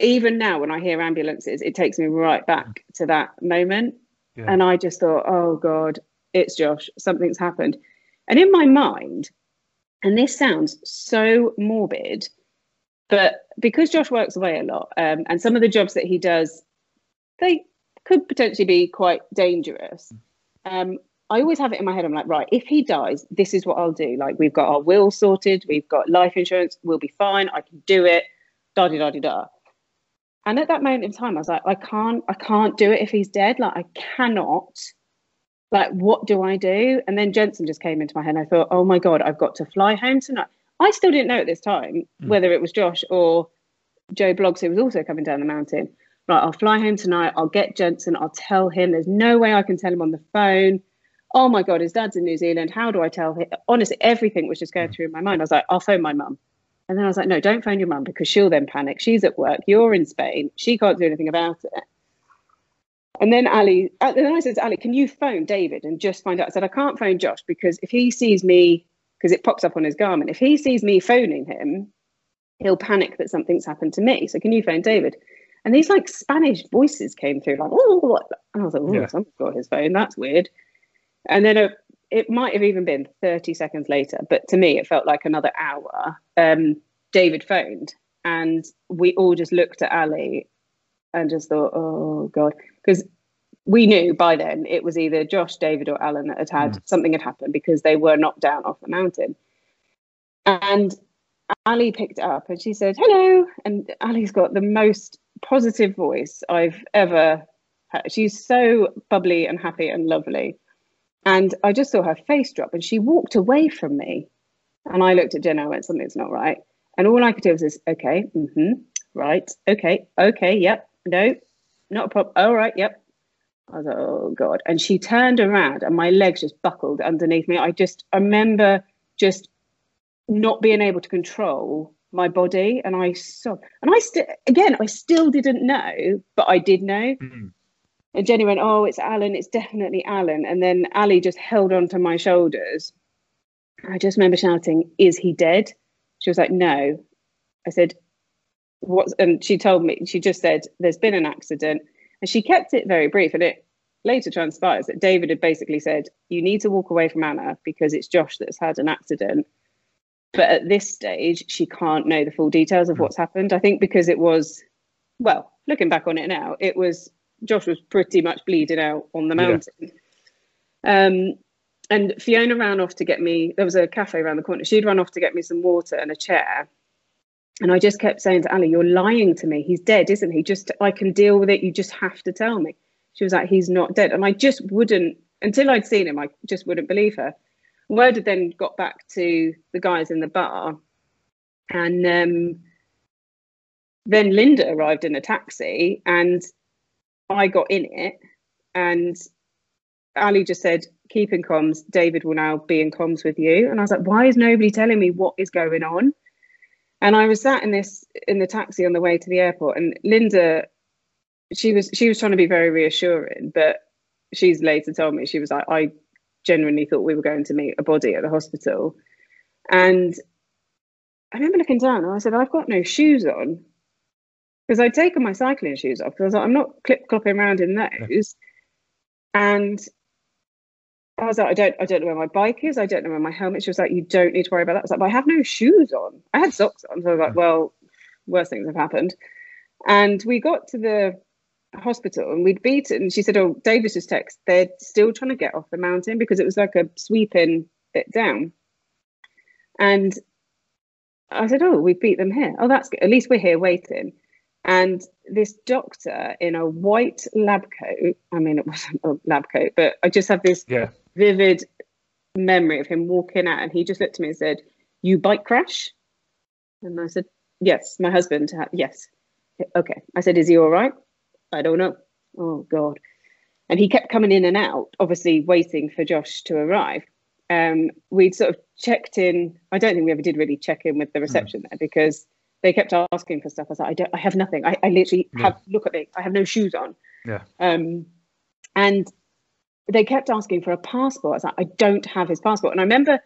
even now when I hear ambulances, it takes me right back to that moment. Yeah. And I just thought, oh God, it's Josh, something's happened. And in my mind, and this sounds so morbid, but because Josh works away a lot, um, and some of the jobs that he does, they could potentially be quite dangerous. Um, I always have it in my head. I'm like, right, if he dies, this is what I'll do. Like, we've got our will sorted, we've got life insurance, we'll be fine. I can do it. Da da da da da. And at that moment in time, I was like, I can't, I can't do it if he's dead. Like, I cannot. Like, what do I do? And then Jensen just came into my head. And I thought, oh my God, I've got to fly home tonight. I still didn't know at this time mm. whether it was Josh or Joe Bloggs who was also coming down the mountain. Right, I'll fly home tonight. I'll get Jensen. I'll tell him. There's no way I can tell him on the phone. Oh my God, his dad's in New Zealand. How do I tell him? Honestly, everything was just going mm. through my mind. I was like, I'll phone my mum. And then I was like, no, don't phone your mum because she'll then panic. She's at work. You're in Spain. She can't do anything about it. And then Ali, and then I said to Ali, can you phone David and just find out? I said, I can't phone Josh because if he sees me, because it pops up on his Garmin, if he sees me phoning him, he'll panic that something's happened to me. So can you phone David? And these like Spanish voices came through, like, oh, and I was like, oh, yeah. someone's got his phone. That's weird. And then a, it might have even been 30 seconds later, but to me, it felt like another hour. Um, David phoned, and we all just looked at Ali and just thought, oh, God. Because we knew by then it was either Josh, David, or Alan that had had mm. something had happened because they were knocked down off the mountain. And Ali picked up and she said, hello. And Ali's got the most positive voice I've ever heard. She's so bubbly and happy and lovely. And I just saw her face drop and she walked away from me. And I looked at Jenna and went, something's not right. And all I could do was this, okay, mm-hmm, right, okay, okay, yep, no, not a problem. All right, yep. I was like, oh God. And she turned around and my legs just buckled underneath me. I just I remember just not being able to control my body. And I saw, and I still, again, I still didn't know, but I did know. Mm-hmm. And Jenny went, Oh, it's Alan. It's definitely Alan. And then Ali just held onto my shoulders. I just remember shouting, Is he dead? She was like, No. I said, What? And she told me, she just said, There's been an accident. And she kept it very brief. And it later transpires that David had basically said, You need to walk away from Anna because it's Josh that's had an accident. But at this stage, she can't know the full details of hmm. what's happened. I think because it was, well, looking back on it now, it was Josh was pretty much bleeding out on the mountain. Yeah. Um, and Fiona ran off to get me. There was a cafe around the corner. She'd run off to get me some water and a chair. And I just kept saying to Ali, "You're lying to me. He's dead, isn't he? Just I can deal with it. You just have to tell me." She was like, "He's not dead," and I just wouldn't until I'd seen him. I just wouldn't believe her. Word had then got back to the guys in the bar, and um, then Linda arrived in a taxi, and I got in it, and Ali just said, "Keep in comms. David will now be in comms with you." And I was like, "Why is nobody telling me what is going on?" And I was sat in this in the taxi on the way to the airport, and Linda, she was she was trying to be very reassuring, but she's later told me she was like, "I genuinely thought we were going to meet a body at the hospital," and I remember looking down and I said, "I've got no shoes on." Because I'd taken my cycling shoes off because I was like, I'm not clip clopping around in those. And I was like, I don't, I don't know where my bike is. I don't know where my helmet. She was like, you don't need to worry about that. I was like, but I have no shoes on. I had socks on. So I was like, well, worse things have happened. And we got to the hospital and we'd beaten. She said, oh, Davis Davis's text, they're still trying to get off the mountain because it was like a sweeping bit down. And I said, oh, we beat them here. Oh, that's good. At least we're here waiting. And this doctor in a white lab coat, I mean, it wasn't a lab coat, but I just have this yeah. vivid memory of him walking out and he just looked at me and said, You bike crash? And I said, Yes, my husband. Yes. Okay. I said, Is he all right? I don't know. Oh, God. And he kept coming in and out, obviously waiting for Josh to arrive. Um, we'd sort of checked in. I don't think we ever did really check in with the reception mm. there because they kept asking for stuff. I was like, I don't, I have nothing. I, I literally yeah. have, look at me, I have no shoes on. Yeah. Um, And they kept asking for a passport. I was like, I don't have his passport. And I remember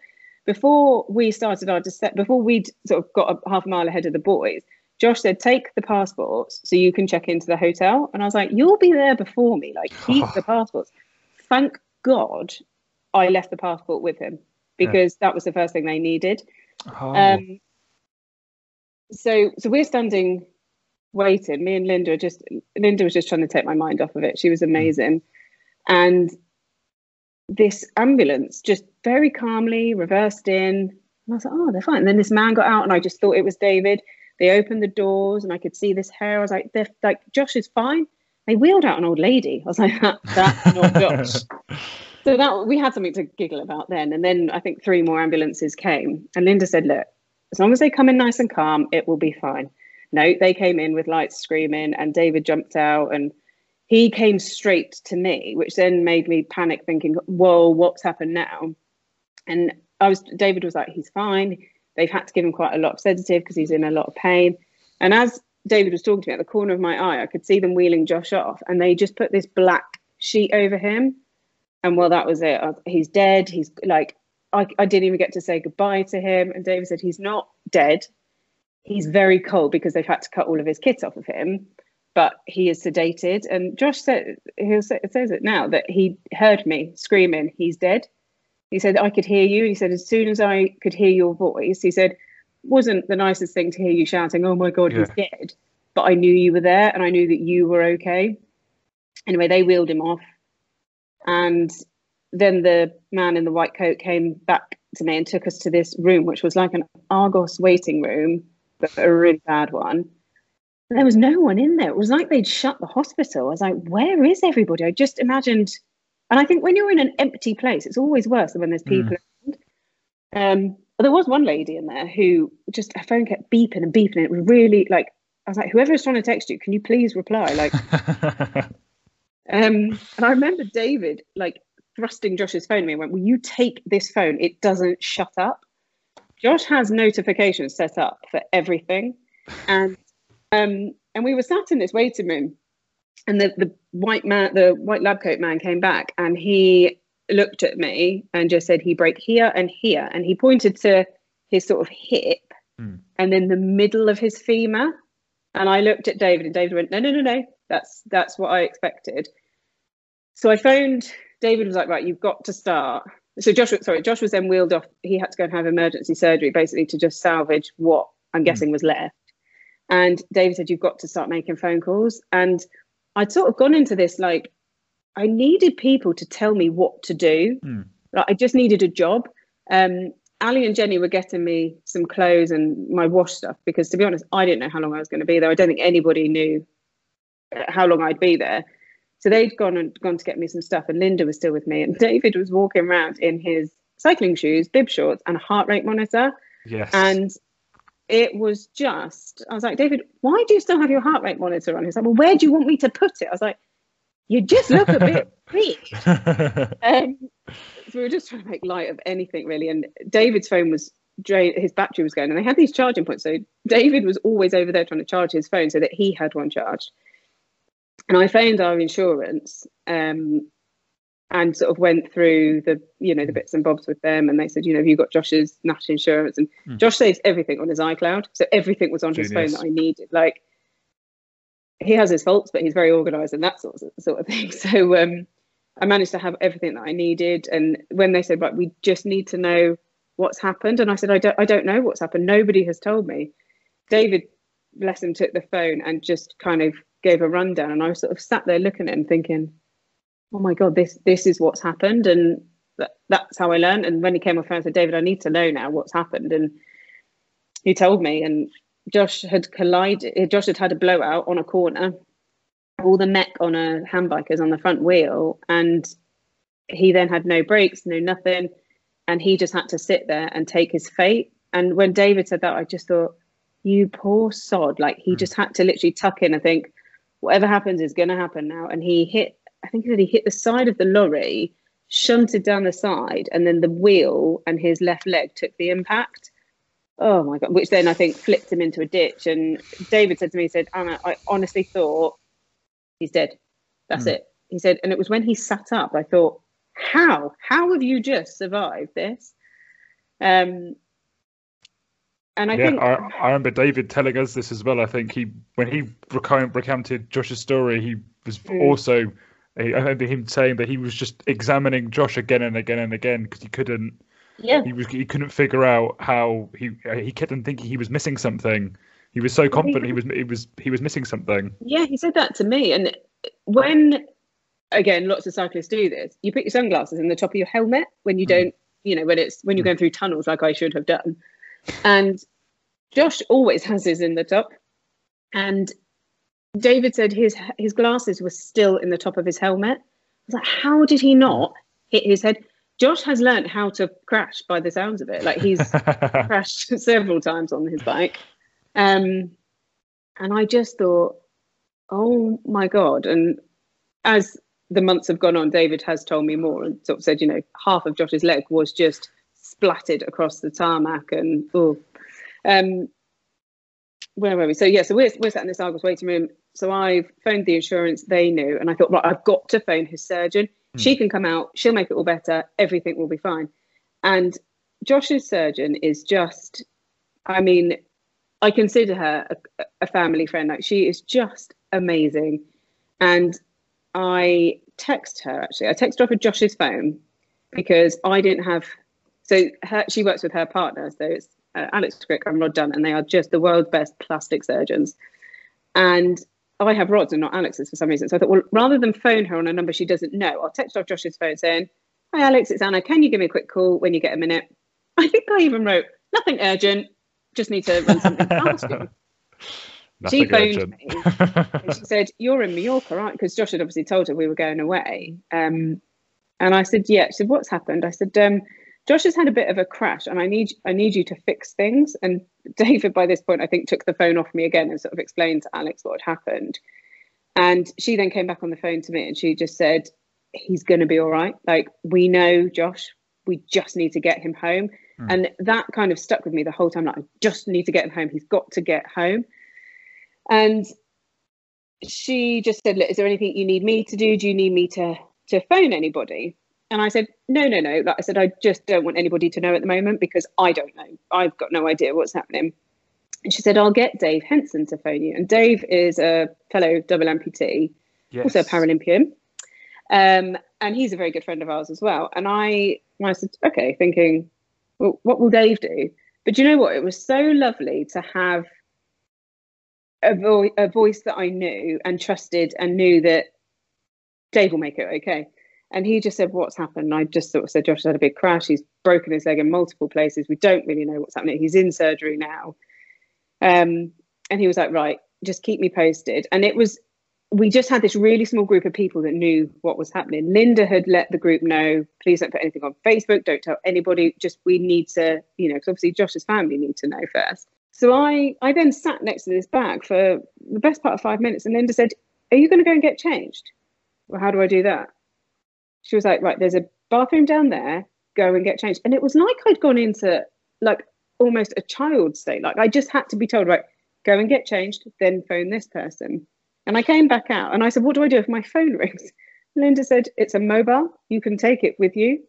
before we started our descent, before we'd sort of got a half a mile ahead of the boys, Josh said, take the passports so you can check into the hotel. And I was like, you'll be there before me. Like, keep <sighs> the passports. Thank God I left the passport with him because yeah. that was the first thing they needed. Oh. Um, so, so we're standing waiting. Me and Linda just, Linda was just trying to take my mind off of it. She was hmm. amazing. And this ambulance just very calmly reversed in. And I was like, oh, they're fine. And then this man got out, and I just thought it was David. They opened the doors, and I could see this hair. I was like, they're like, Josh is fine. They wheeled out an old lady. I was like, that, that's <laughs> not Josh. so that we had something to giggle about then. And then I think three more ambulances came, and Linda said, look, as long as they come in nice and calm, it will be fine. No, they came in with lights screaming, and David jumped out and he came straight to me, which then made me panic, thinking, "Whoa, what's happened now?" And I was David was like, "He's fine." They've had to give him quite a lot of sedative because he's in a lot of pain. And as David was talking to me at the corner of my eye, I could see them wheeling Josh off, and they just put this black sheet over him. And well, that was it. He's dead. He's like, I, I didn't even get to say goodbye to him. And David said, he's not dead. He's very cold because they've had to cut all of his kit off of him but he is sedated. And Josh said, he says it now that he heard me screaming, he's dead. He said, I could hear you. He said, as soon as I could hear your voice, he said, wasn't the nicest thing to hear you shouting, oh my God, yeah. he's dead. But I knew you were there and I knew that you were okay. Anyway, they wheeled him off. And then the man in the white coat came back to me and took us to this room, which was like an Argos waiting room, but a really bad one there was no one in there. It was like they'd shut the hospital. I was like, where is everybody? I just imagined, and I think when you're in an empty place, it's always worse than when there's people mm. around. Um, there was one lady in there who just her phone kept beeping and beeping. And it was really like I was like, whoever is trying to text you, can you please reply? Like, <laughs> um, and I remember David like thrusting Josh's phone at me and went, "Will you take this phone? It doesn't shut up." Josh has notifications set up for everything, <laughs> and um, and we were sat in this waiting room, and the, the white man, the white lab coat man came back and he looked at me and just said he break here and here. And he pointed to his sort of hip mm. and then the middle of his femur. And I looked at David and David went, no, no, no, no, that's that's what I expected. So I phoned David was like, right, you've got to start. So Josh, sorry, Josh was then wheeled off. He had to go and have emergency surgery, basically to just salvage what I'm hmm. guessing was left. And David said, You've got to start making phone calls. And I'd sort of gone into this like, I needed people to tell me what to do. Mm. Like, I just needed a job. Um, Ali and Jenny were getting me some clothes and my wash stuff because, to be honest, I didn't know how long I was going to be there. I don't think anybody knew uh, how long I'd be there. So they'd gone and gone to get me some stuff, and Linda was still with me. And <laughs> David was walking around in his cycling shoes, bib shorts, and a heart rate monitor. Yes. And it was just, I was like, David, why do you still have your heart rate monitor on? He's like, well, where do you want me to put it? I was like, you just look a bit <laughs> weak. um, so we were just trying to make light of anything really. And David's phone was drained, his battery was going, and they had these charging points. So David was always over there trying to charge his phone so that he had one charged. And I phoned our insurance um, and sort of went through the you know the bits and bobs with them and they said you know have you got josh's national insurance? And mm. josh saves everything on his icloud so everything was on Genius. his phone that i needed. Like he has his faults but he's very organized and that sort of, sort of thing. <laughs> So um, i managed to have everything that i needed and when they said right we just need to know what's happened and i said i don't i don't know what's happened. Nobody has told me. David bless him took the phone and just kind of gave a rundown and i sort of sat there looking at him thinking oh my god, this this is what's happened, and that, that's how I learned. And when he came off, I said, David, I need to know now what's happened, and he told me. And Josh had collided. Josh had had a blowout on a corner. All the mech on a handbike is on the front wheel, and he then had no brakes, no nothing, and he just had to sit there and take his fate. And when David said that, I just thought, you poor sod. Like he mm. just had to literally tuck in and think, whatever happens is going to happen now. And he hit I think that he hit the side of the lorry, shunted down the side, and then the wheel and his left leg took the impact. Oh my god! Which then I think flipped him into a ditch. And David said to me, he said, "Anna, I honestly thought he's dead. That's mm. it. he said, and it was when he sat up, I thought, how? How have you just survived this? Um, and I yeah, think I, I remember David telling us this as well. I think he, when he recount, recounted Josh's story, he was Mm. also. I remember him saying that he was just examining Josh again and again and again because he couldn't. yeah, He was he couldn't figure out how he he kept on thinking he was missing something. He was so confident he was he was he was missing something. Yeah, he said that to me. And when, again, lots of cyclists do this, you put your sunglasses in the top of your helmet when you Mm. don't, you know, when it's when you're going through tunnels like I should have done. And Josh always has his in the top. And David said his his glasses were still in the top of his helmet. I was like, how did he not hit his head? Josh has learned how to crash by the sounds of it. Like he's <laughs> crashed <laughs> several times on his bike. Um, and I just thought, oh my God. And as the months have gone on, David has told me more and sort of said, you know, half of Josh's leg was just splattered across the tarmac and oh. Um, where were we? So yeah, so we're we're sat in this Argos waiting room. So I've phoned the insurance, they knew, and I thought, right, I've got to phone his surgeon. She can come out, she'll make it all better, everything will be fine. And Josh's surgeon is just, I mean, I consider her a, a family friend. Like she is just amazing. And I text her actually. I texted off of Josh's phone because I didn't have. So her, she works with her partner. So it's uh, Alex Crick and Rod Dunn, and they are just the world's best plastic surgeons. And I have Rod's and not Alex's for some reason. So I thought, well, rather than phone her on a number she doesn't know, I'll text off Josh's phone saying, "Hi Alex, it's Anna. Can you give me a quick call when you get a minute?" I think I even wrote, "Nothing urgent. Just need to run something <laughs> past you." she phoned urgent. me and she said, "You're in Mallorca, right?" Because Josh had obviously told her we were going away. Um, and I said, "Yeah." She said, "What's happened?" I said, um, "Josh has had a bit of a crash, and I need I need you to fix things." And David, by this point, I think took the phone off me again and sort of explained to Alex what had happened. And she then came back on the phone to me and she just said, "He's going to be all right. Like we know, Josh. We just need to get him home." Hmm. And that kind of stuck with me the whole time. Like, I just need to get him home. He's got to get home. And she just said, Look, is there anything you need me to do? Do you need me to to phone anybody? And I said, No, no, no. Like I said, I just don't want anybody to know at the moment because I don't know. I've got no idea what's happening. And she said, I'll get Dave Henson to phone you. And Dave is a fellow double amputee, also a Paralympian. Um, and he's a very good friend of ours as well. And I, I said, okay, thinking, well, what will Dave do? But you know what? It was so lovely to have a, vo- a voice that I knew and trusted and knew that Dave will make it okay. And he just said, What's happened? And I just sort of said, Josh had a big crash. He's broken his leg in multiple places. We don't really know what's happening. He's in surgery now. Um, and he was like, Right, just keep me posted. And it was, we just had this really small group of people that knew what was happening. Linda had let the group know, please don't put anything on Facebook, don't tell anybody. Just we need to, you know, because obviously Josh's family need to know first. So I, I then sat next to this bag for the best part of five minutes, and Linda said, "Are you going to go and get changed?" Well, how do I do that? She was like, "Right, there's a bathroom down there. Go and get changed." And it was like I'd gone into like almost a child state. Like I just had to be told, "Right, go and get changed, then phone this person." And I came back out, and I said, "What do I do if my phone <laughs> rings?" Linda said, "It's a mobile. You can take it with you."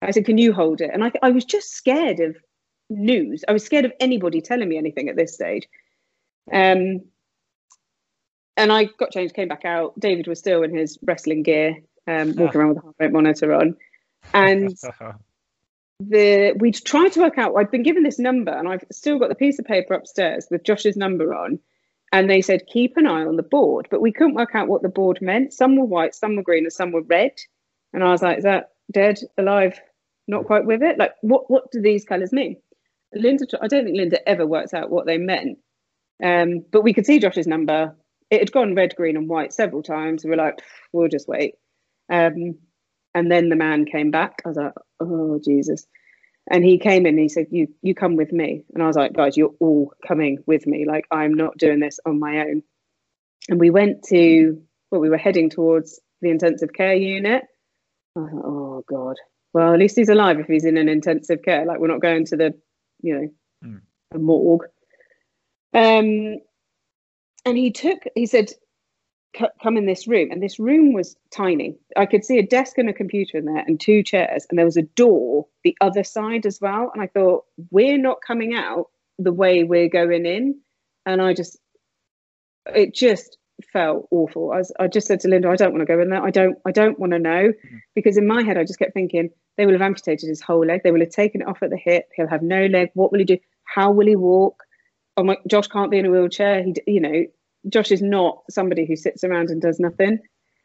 I said, "Can you hold it?" And I, I was just scared of news. I was scared of anybody telling me anything at this stage. Um, and I got changed, came back out. David was still in his wrestling gear, um, walking around with a heart rate monitor on. And <laughs> the we tried to work out. I'd been given this number, and I've still got the piece of paper upstairs with Josh's number on. And they said keep an eye on the board, but we couldn't work out what the board meant. Some were white, some were green, and some were red. And I was like, "Is that dead, alive, not quite with it? Like, what what do these colours mean?" Linda, I don't think Linda ever worked out what they meant. Um, but we could see Josh's number. It had gone red, green, and white several times. We were like, we'll just wait. Um, and then the man came back. I was like, oh Jesus. And he came in and he said, You you come with me. And I was like, guys, you're all coming with me. Like I'm not doing this on my own. And we went to well, we were heading towards the intensive care unit. I thought, oh God. Well, at least he's alive if he's in an intensive care. Like we're not going to the, you know, Mm. a morgue. Um and he took he said come in this room, and this room was tiny. I could see a desk and a computer in there, and two chairs, and there was a door the other side as well. And I thought, we're not coming out the way we're going in, and I just, it just felt awful. I, was, I just said to Linda, I don't want to go in there. I don't, I don't want to know, mm-hmm. because in my head, I just kept thinking they will have amputated his whole leg. They will have taken it off at the hip. He'll have no leg. What will he do? How will he walk? Oh my, Josh can't be in a wheelchair. He, you know, Josh is not somebody who sits around and does nothing.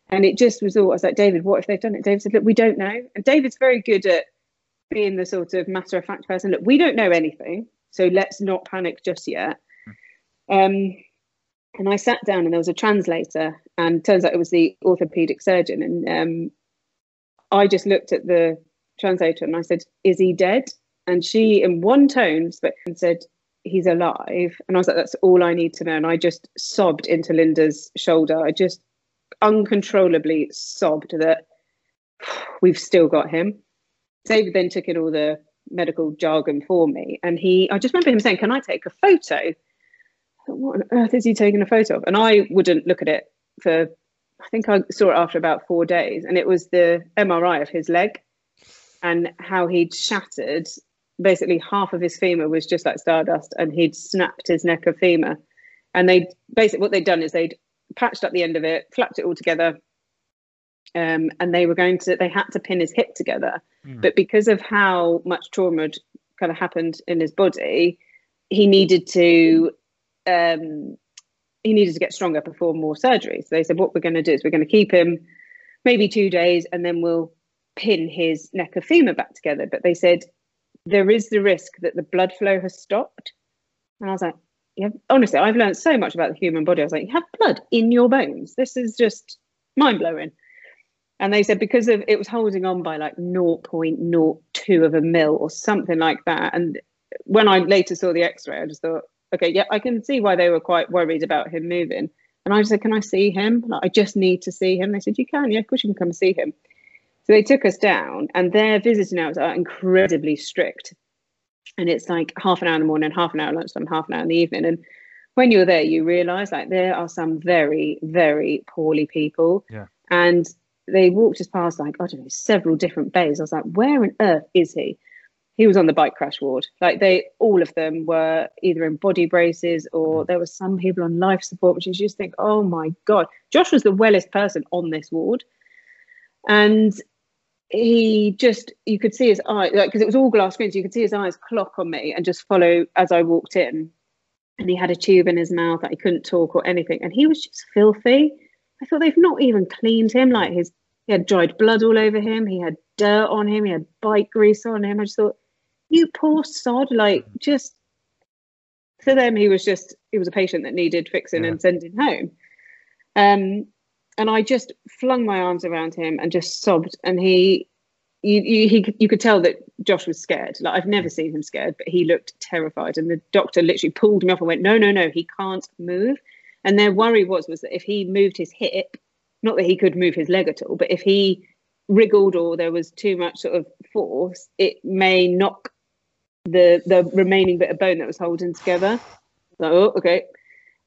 And it just was all, I was like, David, what if they've done it? David said, look, we don't know. And David's very good at being the sort of matter of fact person. Look, we don't know anything. So let's not panic just yet. Um, and I sat down and there was a translator and turns out it was the orthopedic surgeon. And um, I just looked at the translator and I said, is he dead? And she, in one tone, and said, he's alive. And I was like, that's all I need to know. And I just sobbed into Linda's shoulder. I just uncontrollably sobbed that <sighs> we've still got him. David then took in all the medical jargon for me. And he, I just remember him saying, Can I take a photo? What on earth is he taking a photo of? And I wouldn't look at it for, I think I saw it after about four days. And it was the MRI of his leg and how he'd shattered basically half of his femur was just like stardust and he'd snapped his neck of femur. And they basically what they'd done is they'd patched up the end of it flapped it all together um, and they were going to they had to pin his hip together. Mm. but because of how much trauma had kind of happened in his body he needed to um, he needed to get stronger perform more surgery so they said what we're going to do is we're going to keep him maybe two days and then we'll pin his neck of femur back together. But they said there is the risk that the blood flow has stopped. And I was like, yeah, honestly, I've learned so much about the human body. I was like, you have blood in your bones. This is just mind blowing. And they said because of it was holding on by like 0.02 of a mil or something like that. And when I later saw the x-ray, I just thought, okay, yeah, I can see why they were quite worried about him moving. And I said, Can I see him? Like, I just need to see him. They said, You can, yeah, of course you can come see him. So they took us down, and their visiting hours are incredibly strict. And it's like half an hour in the morning, half an hour lunchtime, half an hour in the evening. And when you're there, you realize like there are some very, very poorly people. Yeah. And they walked us past like, I don't know, several different bays. I was like, where on earth is he? He was on the bike crash ward. Like they all of them were either in body braces or mm. there were some people on life support, which you just think, oh my God. Josh was the wellest person on this ward. And he just you could see his eye like because it was all glass screens you could see his eyes clock on me and just follow as i walked in. And he had a tube in his mouth that he couldn't talk or anything. And he was just filthy. I thought they've not even cleaned him. Like his he had dried blood all over him. He had dirt on him. He had bike grease on him. I just thought you poor sod. Like just for them he was just he was a patient that needed fixing yeah. and sending home. Um and I just flung my arms around him and just sobbed. And he, you, you, he, you could tell that Josh was scared. Like I've never hmm. seen him scared, but he looked terrified. And the doctor literally pulled me off and went, "No, no, no, he can't move." And their worry was was that if he moved his hip, not that he could move his leg at all, but if he wriggled or there was too much sort of force, it may knock the the remaining bit of bone that was holding together. Like, oh, okay.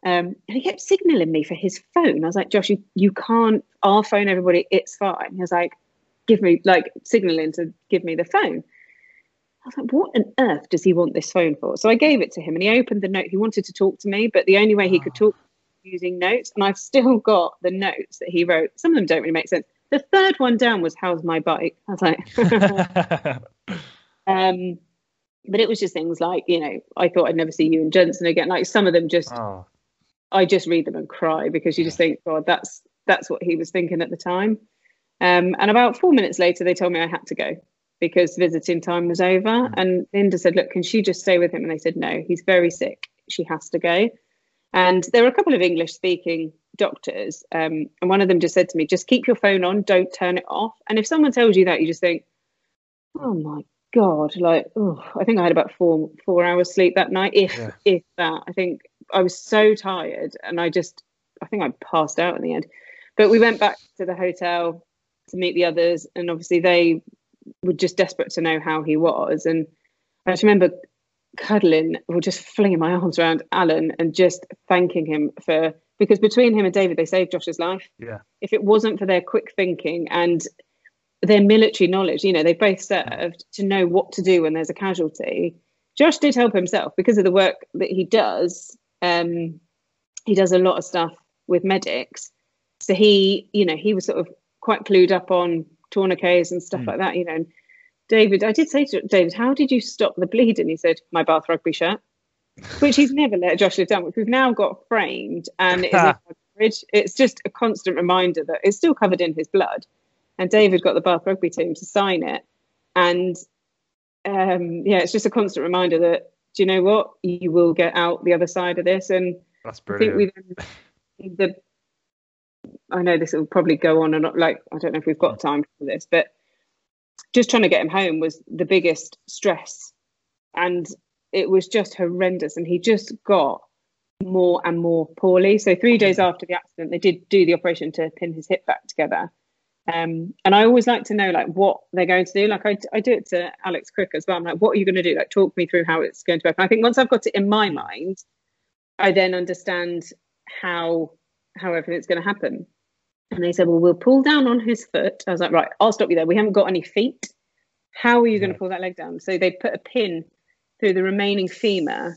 Um, and he kept signaling me for his phone. I was like, Josh, you, you can't, our phone, everybody, it's fine. He was like, give me, like, signaling to give me the phone. I was like, what on earth does he want this phone for? So I gave it to him and he opened the note. He wanted to talk to me, but the only way he could talk using notes. And I've still got the notes that he wrote. Some of them don't really make sense. The third one down was, How's my bike? I was like, <laughs> um, but it was just things like, you know, I thought I'd never see you and Jensen again. Like some of them just, oh. I just read them and cry because you just think, God, that's that's what he was thinking at the time. Um, and about four minutes later, they told me I had to go because visiting time was over. Mm. And Linda said, Look, can she just stay with him? And they said, No, he's very sick. She has to go. And there were a couple of English speaking doctors. Um, and one of them just said to me, Just keep your phone on, don't turn it off. And if someone tells you that, you just think, Oh my God, like, oh, I think I had about four four hours sleep that night, if yeah. if that. I think I was so tired and I just I think I passed out in the end. But we went back to the hotel to meet the others and obviously they were just desperate to know how he was and I just remember cuddling or just flinging my arms around Alan and just thanking him for because between him and David, they saved Josh's life. Yeah. If it wasn't for their quick thinking and their military knowledge, you know, they both served to know what to do when there's a casualty. Josh did help himself because of the work that he does. Um, he does a lot of stuff with medics. So he, you know, he was sort of quite clued up on tourniquets and stuff Mm. like that, you know. And David, I did say to David, how did you stop the bleeding? He said, my bath rugby shirt, which he's never let Josh have done, which we've now got framed and it is. It's just a constant reminder that it's still covered in his blood. And David got the Bath rugby team to sign it. And um, yeah, it's just a constant reminder that, do you know what? You will get out the other side of this. And That's I think we then, the I know this will probably go on and on, like I don't know if we've got mm. time for this, but just trying to get him home was the biggest stress, and it was just horrendous. And he just got more and more poorly. So three days mm. after the accident, they did do the operation to pin his hip back together. Um, and I always like to know like what they're going to do. Like I, I do it to Alex Crick as well. I'm like, what are you going to do? Like talk me through how it's going to work. And I think once I've got it in my mind, I then understand how how everything's going to happen. And they said, well, we'll pull down on his foot. I was like, right, I'll stop you there. We haven't got any feet. How are you going to pull that leg down? So they put a pin through the remaining femur,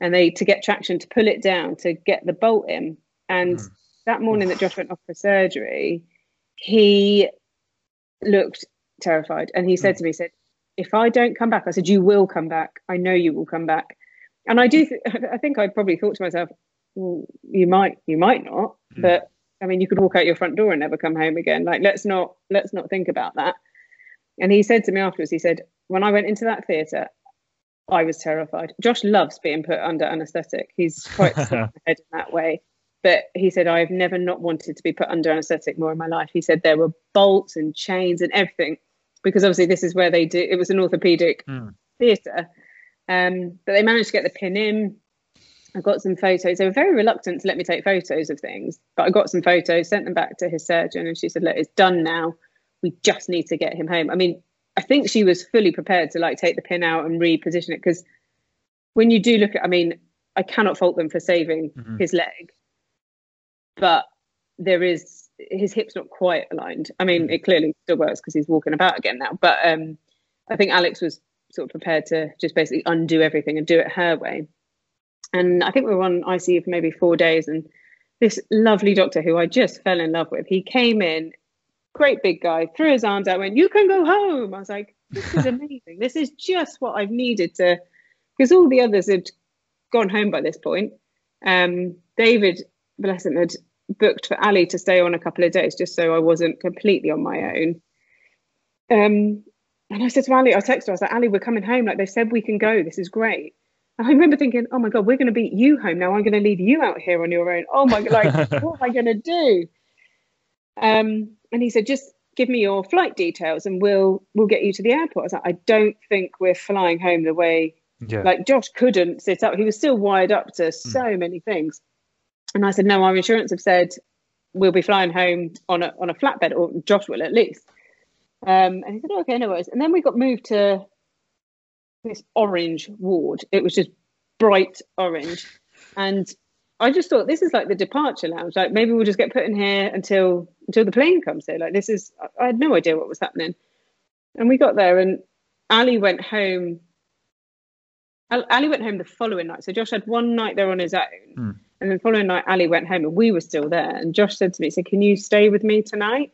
and they to get traction to pull it down to get the bolt in. And Mm. that morning that Josh went off for surgery, he looked terrified, and he said to me, he "said If I don't come back, I said you will come back. I know you will come back." And I do. Th- <laughs> I think I probably thought to myself, well, "You might, you might not." Mm. But I mean, you could walk out your front door and never come home again. Like, let's not let's not think about that. And he said to me afterwards, he said, "When I went into that theatre, I was terrified. Josh loves being put under anaesthetic. He's quite <laughs> head in that way. But he said, I've never not wanted to be put under anaesthetic more in my life. He said there were bolts and chains and everything, because obviously this is where they do it was an orthopedic Hmm. theatre. Um, but they managed to get the pin in. I got some photos. They were very reluctant to let me take photos of things, but I got some photos, sent them back to his surgeon, and she said, Look, it's done now. We just need to get him home. I mean, I think she was fully prepared to like take the pin out and reposition it because when you do look at, I mean, I cannot fault them for saving Mhm. his leg, but there is his hip's not quite aligned. I mean, it clearly still works because he's walking about again now. But um, I think Alex was sort of prepared to just basically undo everything and do it her way. And I think we were on ICU for maybe four days, and this lovely doctor who I just fell in love with, he came in, great big guy, threw his arms out, went, "You can go home." I was like, "This is <laughs> amazing. this is just what I've needed to," because all the others had gone home by this point. Um, David, bless him, had booked for Ali to stay on a couple of days just so I wasn't completely on my own. Um, and I said to Ali, I texted her, I was like, Ali, we're coming home. Like they said, we can go. This is great. And I remember thinking, oh my God, we're going to beat you home now. I'm going to leave you out here on your own. Oh my God, like, <laughs> what am I going to do? Um, and he said, just give me your flight details and we'll we'll get you to the airport. I was like, I don't think we're flying home the way Yeah. like Josh couldn't sit up. He was still wired up to so many things. And I said, no, our insurance have said we'll be flying home on a on a flatbed, or Josh will at least. Um, and he said, oh, okay, no worries. And then we got moved to this orange ward. It was just bright orange, and I just thought this is like the departure lounge. Like maybe we'll just get put in here until until the plane comes here. Like this is I- had no idea what was happening. And we got there, and Ali went home Ali went home the following night. So Josh had one night there on his own. Hmm. And then the following night, Ali went home and we were still there. And Josh said to me, he said, Can you stay with me tonight?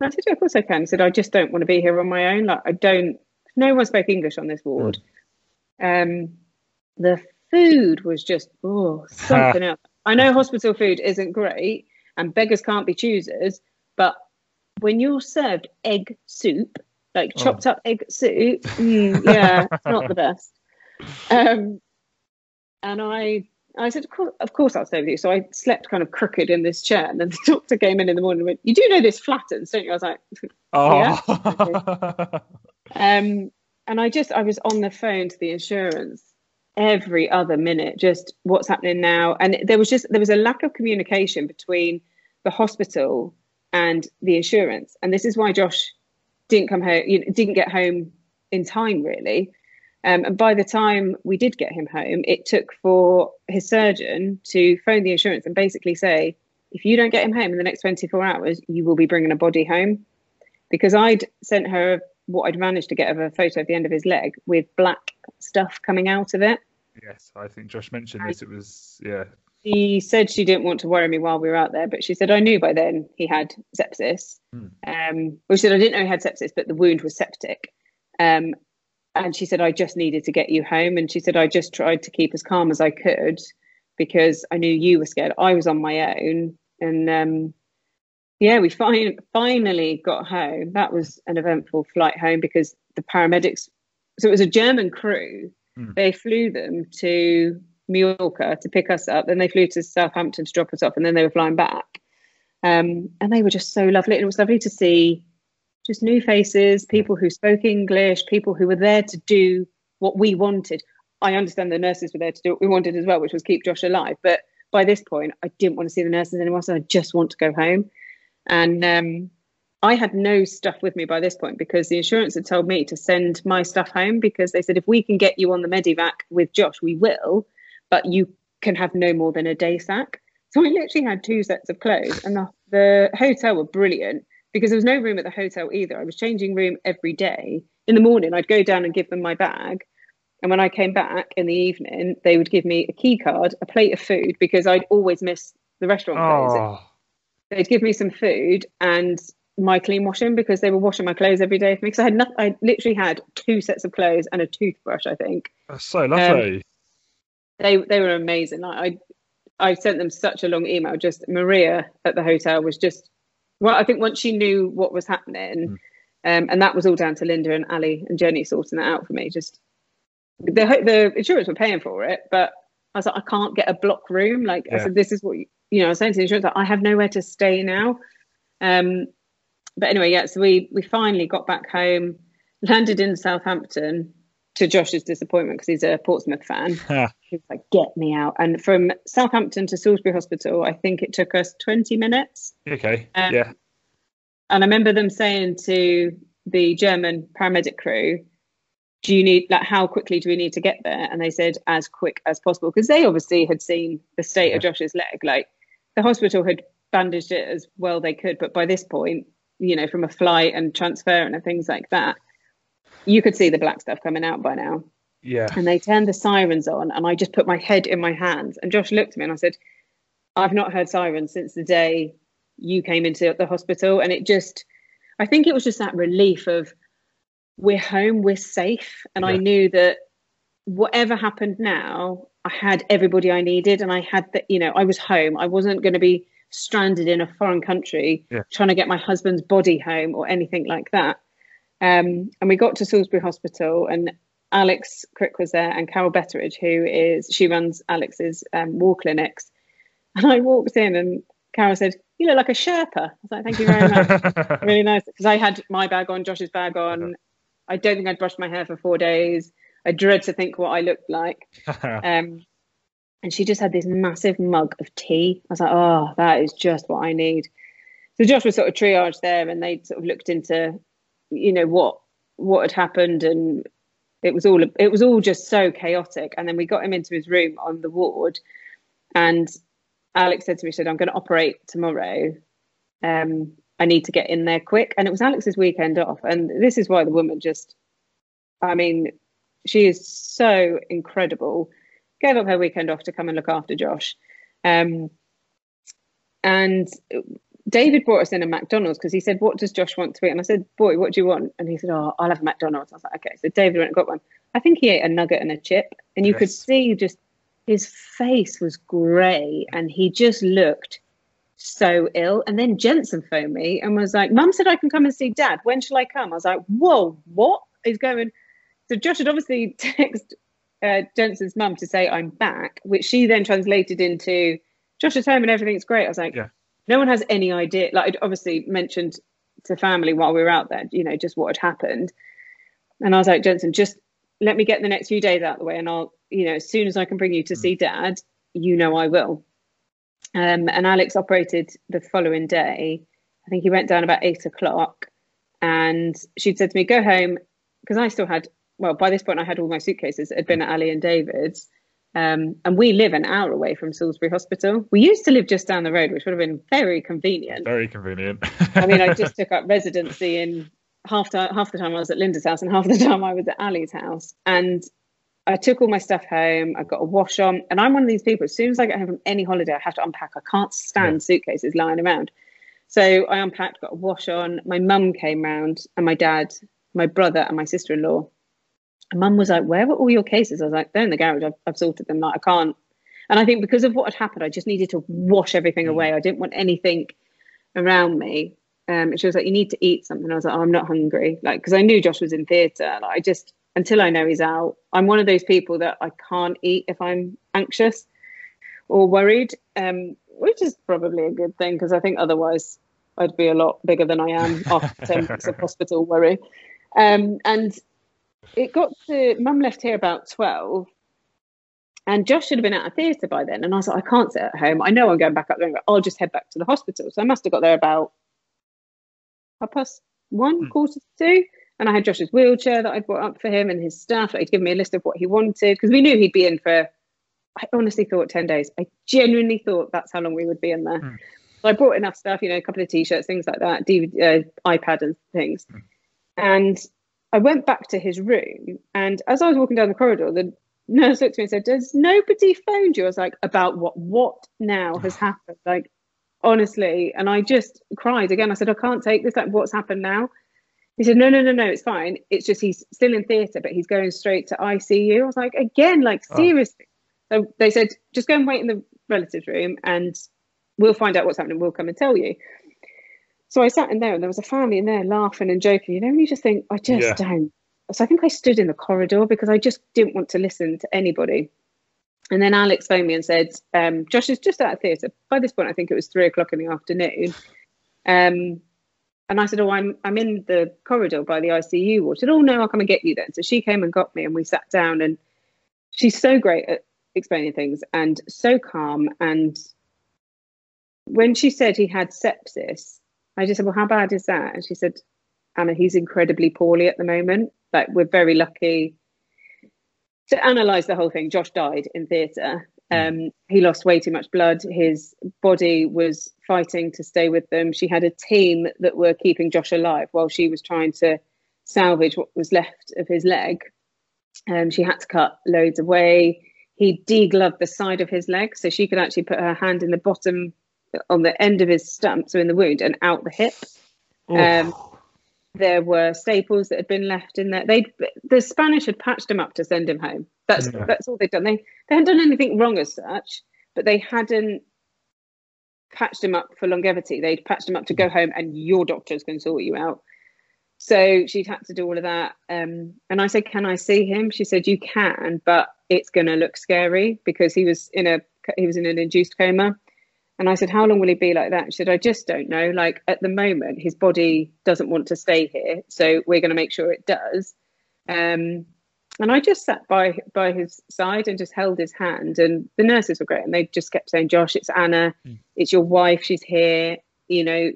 And I said, Yeah, of course I can. He said, I just don't want to be here on my own. Like, I don't, no one spoke English on this ward. Um, the food was just, oh, <laughs> something else. I know hospital food isn't great and beggars can't be choosers, but when you're served egg soup, like Oh. chopped up egg soup, mm, yeah, it's not the <laughs> best. Um, and I, I said, of course, of course I'll stay with you. So I slept kind of crooked in this chair. And then the <laughs> doctor came in in the morning and went, You do know this flattens, don't you? I was like, <laughs> oh. <laughs> um, and I just, I was on the phone to the insurance every other minute, just what's happening now. And there was just, there was a lack of communication between the hospital and the insurance. And this is why Josh didn't come home, you know, didn't get home in time, really. Um, and by the time we did get him home, it took for his surgeon to phone the insurance and basically say, if you don't get him home in the next 24 hours, you will be bringing a body home. Because I'd sent her what I'd managed to get of a photo of the end of his leg with black stuff coming out of it. Yes, I think Josh mentioned this. It was, yeah. She said she didn't want to worry me while we were out there, but she said I knew by then he had sepsis. Hmm. Um, well, she said I didn't know he had sepsis, but the wound was septic. Um, and she said I just needed to get you home. And she said I just tried to keep as calm as I could because I knew you were scared. I was on my own, and um, yeah, we fin- finally got home. That was an eventful flight home because the paramedics. So it was a German crew. Hmm. They flew them to Mallorca to pick us up. Then they flew to Southampton to drop us off, and then they were flying back. Um, and they were just so lovely. and It was lovely to see just new faces, people who spoke English, people who were there to do what we wanted. I understand the nurses were there to do what we wanted as well, which was keep Josh alive. But by this point, I didn't want to see the nurses anymore, so I just want to go home. And um, I had no stuff with me by this point because the insurance had told me to send my stuff home because they said if we can get you on the Medivac with Josh, we will, but you can have no more than a day sack. So I literally had two sets of clothes, and the, the hotel were brilliant because there was no room at the hotel either. I was changing room every day. In the morning, I'd go down and give them my bag. And when I came back in the evening, they would give me a key card, a plate of food, because I'd always miss the restaurant closing. Oh, They'd give me some food and my clean washing because they were washing my clothes every day for me. Because I had nothing, I literally had two sets of clothes and a toothbrush, I think. that's so lovely. Um, they they were amazing. Like, I I sent them such a long email. Just Maria at the hotel was just well, I think once she knew what was happening, um, and that was all down to Linda and Ali and Jenny sorting that out for me. Just the the insurance were paying for it, but I was like, I can't get a block room. Like I said, this is what you, you know. I was saying to the insurance, like, I have nowhere to stay now. Um, but anyway, yeah. So we we finally got back home, landed in Southampton. To Josh's disappointment, because he's a Portsmouth fan, <laughs> Ha. he like, "Get me out!" And from Southampton to Salisbury Hospital, I think it took us twenty minutes. okay. Um, yeah. And I remember them saying to the German paramedic crew, "Do you need like how quickly do we need to get there?" And they said as quick as possible because they obviously had seen the state of Josh's leg. Like the hospital had bandaged it as well they could, but by this point, you know, from a flight and transfer and things like that, you could see the black stuff coming out by now. Yeah. and they turned the sirens on and i just put my head in my hands and josh looked at me and i said i've not heard sirens since the day you came into the hospital. And it just i think it was just that relief of we're home we're safe. And i knew that whatever happened now i had everybody i needed and i had that you know i was home. I wasn't going to be stranded in a foreign country Yeah. trying to get my husband's body home or anything like that um, and we got to Salisbury Hospital, and Alex Crick was there, and Carol Betteridge, who is she runs Alex's um, war clinics. And I walked in, and Carol said, "You look like a Sherpa." I was like, "Thank you very much, <laughs> really nice." Because I had my bag on, Josh's bag on. I don't think I'd brushed my hair for four days. I dread to think what I looked like. <laughs> Um, and she just had this massive mug of tea. I was like, oh, that is just what I need. So Josh was sort of triaged there, and they sort of looked into, you know, what what had happened, and it was all it was all just so chaotic. And then we got him into his room on the ward, and Alex said to me, said, I'm going to operate tomorrow. Um, I need to get in there quick. And it was Alex's weekend off. And this is why the woman just, I mean, she is so incredible. Gave up her weekend off to come and look after Josh. Um, and David brought us in a McDonald's because he said, What does Josh want to eat? And I said, Boy, what do you want? And he said, Oh, I'll have a McDonald's. I was like, Okay. So David went and got one. I think he ate a nugget and a chip. And you could see just his face was grey and he just looked so ill. And then Jensen phoned me and was like, Mum said I can come and see dad. When shall I come? I was like, Whoa, what is going So Josh had obviously <laughs> texted uh, Jensen's mum to say I'm back, which she then translated into Josh is home and everything's great. I was like, Yeah. No one has any idea. Like I'd obviously mentioned to family while we were out there, you know, just what had happened. And I was like, Jensen, just let me get the next few days out of the way and I'll, you know, as soon as I can bring you to see dad, you know I will. Um, and Alex operated the following day. I think he went down about eight o'clock and she'd said to me, go home, because I still had well, by this point, I had all my suitcases that had been at Ali and David's. Um, and we live an hour away from Salisbury Hospital. We used to live just down the road, which would have been very convenient. Very convenient. I mean, I just <laughs> took up residency in half the, half the time I was at Linda's house and half the <laughs> time I was at Ali's house. And I took all my stuff home. I got a wash on, and I'm one of these people. As soon as I get home from any holiday, I have to unpack. I can't stand yeah. suitcases lying around. So I unpacked, got a wash on. My mum came round, and my dad, my brother, and my sister-in-law. And mum was like, "Where were all your cases?" I was like, "They're in the garage. I've, I've sorted them. Like I can't." And I think because of what had happened, I just needed to wash everything mm. away. I didn't want anything around me. Um, and she was like, "You need to eat something." I was like, oh, "I'm not hungry," like because I knew Josh was in theatre. Like I just until I know he's out. I'm one of those people that I can't eat if I'm anxious or worried, um, which is probably a good thing because I think otherwise I'd be a lot bigger than I am after 10 <laughs> weeks of hospital worry. Um, and it got to, mum left here about 12 and Josh should have been out of theatre by then. And I was like, I can't sit at home. I know I'm going back up there. I'll just head back to the hospital. So I must have got there about half past one, mm. quarter to two. And I had Josh's wheelchair that I'd brought up for him and his stuff. He'd given me a list of what he wanted because we knew he'd be in for, I honestly thought 10 days. I genuinely thought that's how long we would be in there. Mm. So I brought enough stuff, you know, a couple of t shirts, things like that, DVD, uh, iPad and things. Mm. And I went back to his room. And as I was walking down the corridor, the nurse looked at me and said, Does nobody phoned you? I was like, About what? What now has happened? Like, honestly. And I just cried again. I said, I can't take this. Like, what's happened now? He said, no, no, no, no, it's fine. It's just he's still in theatre, but he's going straight to ICU. I was like, again, like oh. seriously. So they said, just go and wait in the relatives room and we'll find out what's happening. We'll come and tell you. So I sat in there and there was a family in there laughing and joking. You know, and you just think, I just yeah. don't. So I think I stood in the corridor because I just didn't want to listen to anybody. And then Alex phoned me and said, um, Josh is just out of theatre. By this point, I think it was three o'clock in the afternoon. Um, and I said, Oh, I'm I'm in the corridor by the ICU ward. She said, Oh no, I'll come and get you then. So she came and got me and we sat down and she's so great at explaining things and so calm. And when she said he had sepsis, I just said, Well, how bad is that? And she said, Anna, he's incredibly poorly at the moment. Like we're very lucky to analyze the whole thing. Josh died in theatre um, he lost way too much blood. His body was fighting to stay with them. She had a team that were keeping Josh alive while she was trying to salvage what was left of his leg. Um, she had to cut loads away. He degloved the side of his leg, so she could actually put her hand in the bottom, on the end of his stump, so in the wound, and out the hip. Um, there were staples that had been left in there. They the Spanish had patched him up to send him home. That's yeah. that's all they'd done. They they hadn't done anything wrong as such, but they hadn't patched him up for longevity. They'd patched him up to go home, and your doctors can sort you out. So she'd had to do all of that. Um, and I said, "Can I see him?" She said, "You can, but it's going to look scary because he was in a he was in an induced coma." And I said, How long will he be like that? She said, I just don't know. Like at the moment, his body doesn't want to stay here. So we're going to make sure it does. Um, and I just sat by by his side and just held his hand. And the nurses were great. And they just kept saying, Josh, it's Anna. Mm. It's your wife. She's here. You know,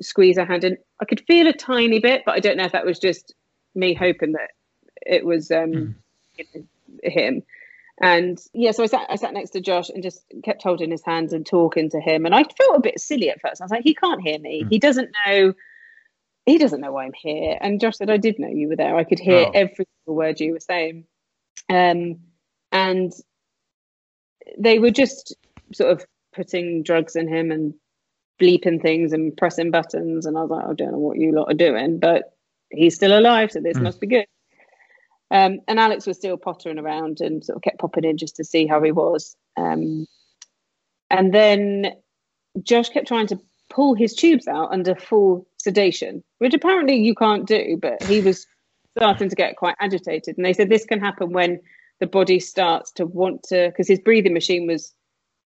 squeeze her hand. And I could feel a tiny bit, but I don't know if that was just me hoping that it was um, mm. him. And yeah, so I sat, I sat next to Josh and just kept holding his hands and talking to him. And I felt a bit silly at first. I was like, he can't hear me. Mm. He doesn't know. He doesn't know why I'm here. And Josh said, I did know you were there. I could hear oh. every single word you were saying. Um, and they were just sort of putting drugs in him and bleeping things and pressing buttons. And I was like, I don't know what you lot are doing, but he's still alive, so this mm. must be good. Um, and Alex was still pottering around and sort of kept popping in just to see how he was. Um, and then Josh kept trying to pull his tubes out under full sedation, which apparently you can't do, but he was starting to get quite agitated. And they said this can happen when the body starts to want to, because his breathing machine was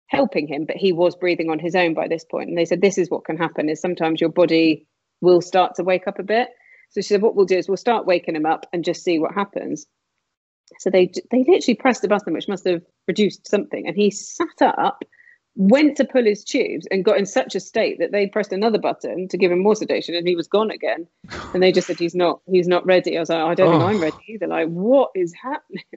helping him, but he was breathing on his own by this point. And they said this is what can happen is sometimes your body will start to wake up a bit. So she said, what we'll do is we'll start waking him up and just see what happens. So they they literally pressed the button, which must have produced something, and he sat up, went to pull his tubes and got in such a state that they pressed another button to give him more sedation and he was gone again. And they just said he's not he's not ready. I was like i don't oh. think i'm ready either. Like what is happening? <laughs>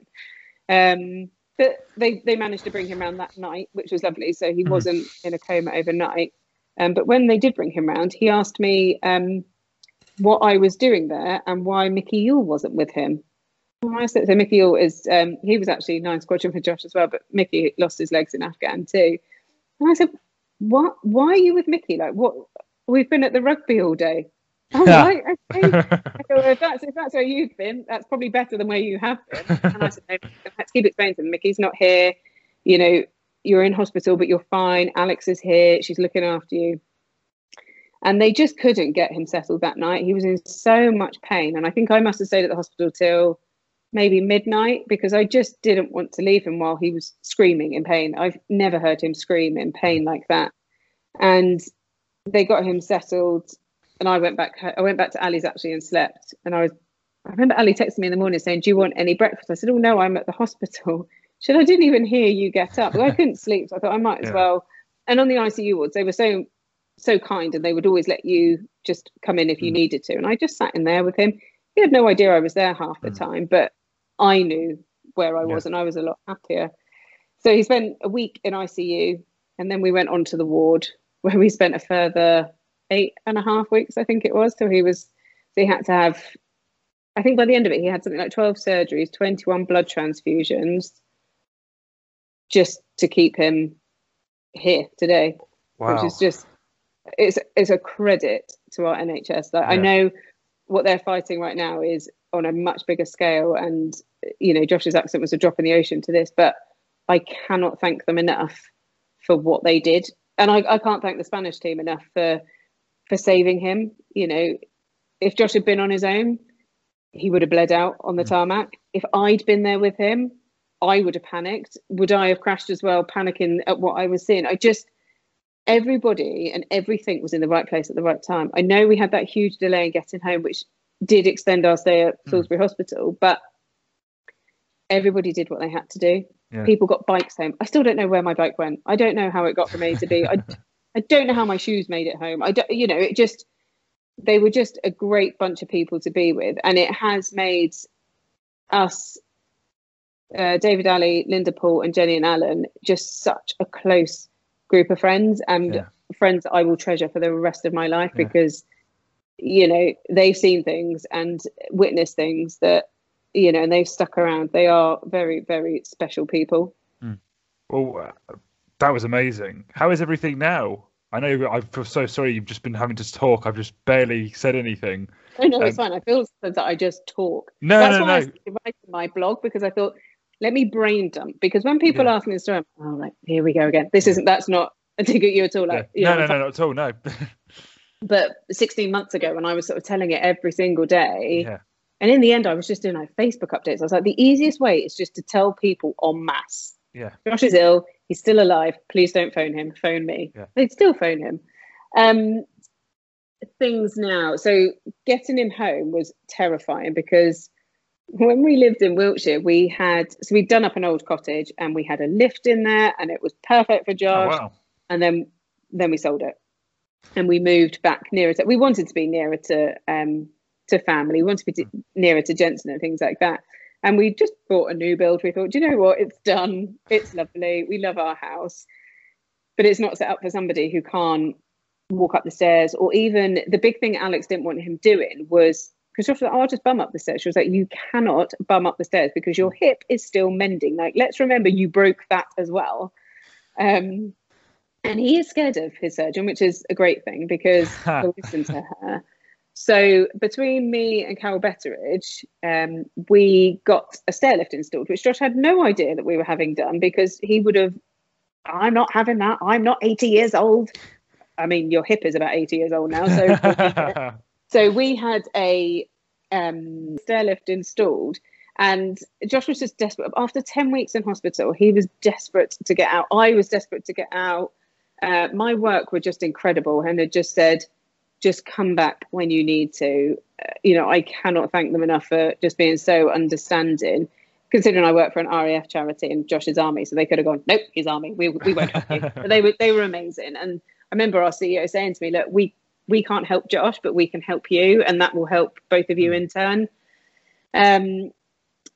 Um but they they managed to bring him around that night which was lovely. So he mm. wasn't in a coma overnight. Um, but when they did bring him round he asked me um what i was doing there and why mickey yule wasn't with him I said, so Mickey Yule is um, he was actually nine squadron for Josh as well, but Mickey lost his legs in Afghan too. And I said, "What? Why are you with Mickey? Like, what? We've been at the rugby all day." <laughs> Oh, right, okay. go, <laughs> well, if that's if that's where you've been, that's probably better than where you have been. And I said, no, to keep explaining to them, Mickey's not here. You know, you're in hospital, but you're fine. Alex is here. She's looking after you. And they just couldn't get him settled that night. He was in so much pain, and I think I must have stayed at the hospital till maybe midnight because I just didn't want to leave him while he was screaming in pain. I've never heard him scream in pain like that. And they got him settled and I went back I went back to Ali's actually and slept and I was I remember Ali texting me in the morning saying, Do you want any breakfast? I said, Oh no, I'm at the hospital. <laughs> She said, I didn't even hear you get up. Well, I couldn't sleep, so I thought I might as yeah. well. And on the ICU wards, they were so so kind and they would always let you just come in if you mm. needed to. And I just sat in there with him. He had no idea I was there half the mm. time, but I knew where I was yeah. and I was a lot happier. So he spent a week in ICU and then we went on to the ward <laughs> where we spent a further eight and a half weeks, I think it was, So he was, so he had to have, I think by the end of it, he had something like 12 surgeries, 21 blood transfusions just to keep him here today, wow. which is just, it's, it's a credit to our NHS. Like, yeah. I know what they're fighting right now is on a much bigger scale and you know josh's accident was a drop in the ocean to this but i cannot thank them enough for what they did and i, I can't thank the spanish team enough for for saving him you know if josh had been on his own he would have bled out on the mm. tarmac if i'd been there with him i would have panicked would i have crashed as well panicking at what i was seeing i just everybody and everything was in the right place at the right time i know we had that huge delay in getting home which did extend our stay at hmm. Salisbury mm. Hospital, but everybody did what they had to do. Yeah. People got bikes home. I still don't know where my bike went. I don't know how it got from A to B. I, <laughs> I don't know how my shoes made it home. I don't, you know, it just, they were just a great bunch of people to be with. And it has made us, uh, David Ali, Linda Paul, and Jenny and Alan, just such a close group of friends and yeah. friends that I will treasure for the rest of my life yeah. because you know they've seen things and witnessed things that you know and they've stuck around they are very very special people mm. well uh, that was amazing how is everything now i know i feel so sorry you've just been having to talk i've just barely said anything oh no it's um, fine i feel that i just talk no that's no, why no. i writing my blog because i thought let me brain dump because when people yeah. ask me the story oh like here we go again this isn't that's not a dig at you at all like yeah. no, no, no, not at all no <laughs> but 16 months ago when I was sort of telling it every single day, yeah. and in the end I was just doing like Facebook updates. I was like, the easiest way is just to tell people en masse. Yeah. Josh is ill. He's still alive. Please don't phone him. Phone me. Yeah. They'd still phone him. Um, things now. So getting him home was terrifying because when we lived in Wiltshire, we had so we'd done up an old cottage and we had a lift in there and it was perfect for Josh. Oh, wow. And then then we sold it. And we moved back nearer to we wanted to be nearer to um to family. We wanted to be to, nearer to jensen and things like that. And we just bought a new build. We thought do you know what? It's done. It's lovely. We love our house. But it's not set up for somebody who can't walk up the stairs or even the big thing alex didn't want him doing was because she was like, oh, I'll just bum up the stairs. She was like, you cannot bum up the stairs because your hip is still mending. Like, let's remember you broke that as well. Um, and he is scared of his surgeon, which is a great thing because <laughs> he'll listen to her. So between me and Carol Betteridge, um, we got a stairlift installed, which Josh had no idea that we were having done because he would have. I'm not having that. I'm not 80 years old. I mean, your hip is about 80 years old now, so <laughs> so we had a um, stairlift installed, and Josh was just desperate. After 10 weeks in hospital, he was desperate to get out. I was desperate to get out uh, my work were just incredible and had just said, just come back when you need to. Uh, you know, I cannot thank them enough for just being so understanding. considering I work for an RAF charity and Josh's army, so they could have gone, nope, he's army. We, we won't help you. <laughs> But they were they were amazing. And I remember our CEO saying to me, look, we we can't help Josh, but we can help you, and that will help both of you in turn. Um,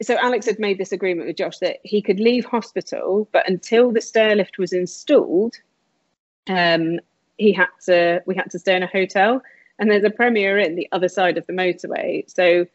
so Alex had made this agreement with Josh that he could leave hospital, but until the stairlift was installed, um, he had to we had to stay in a hotel. And there's a Premier Inn the other side of the motorway, so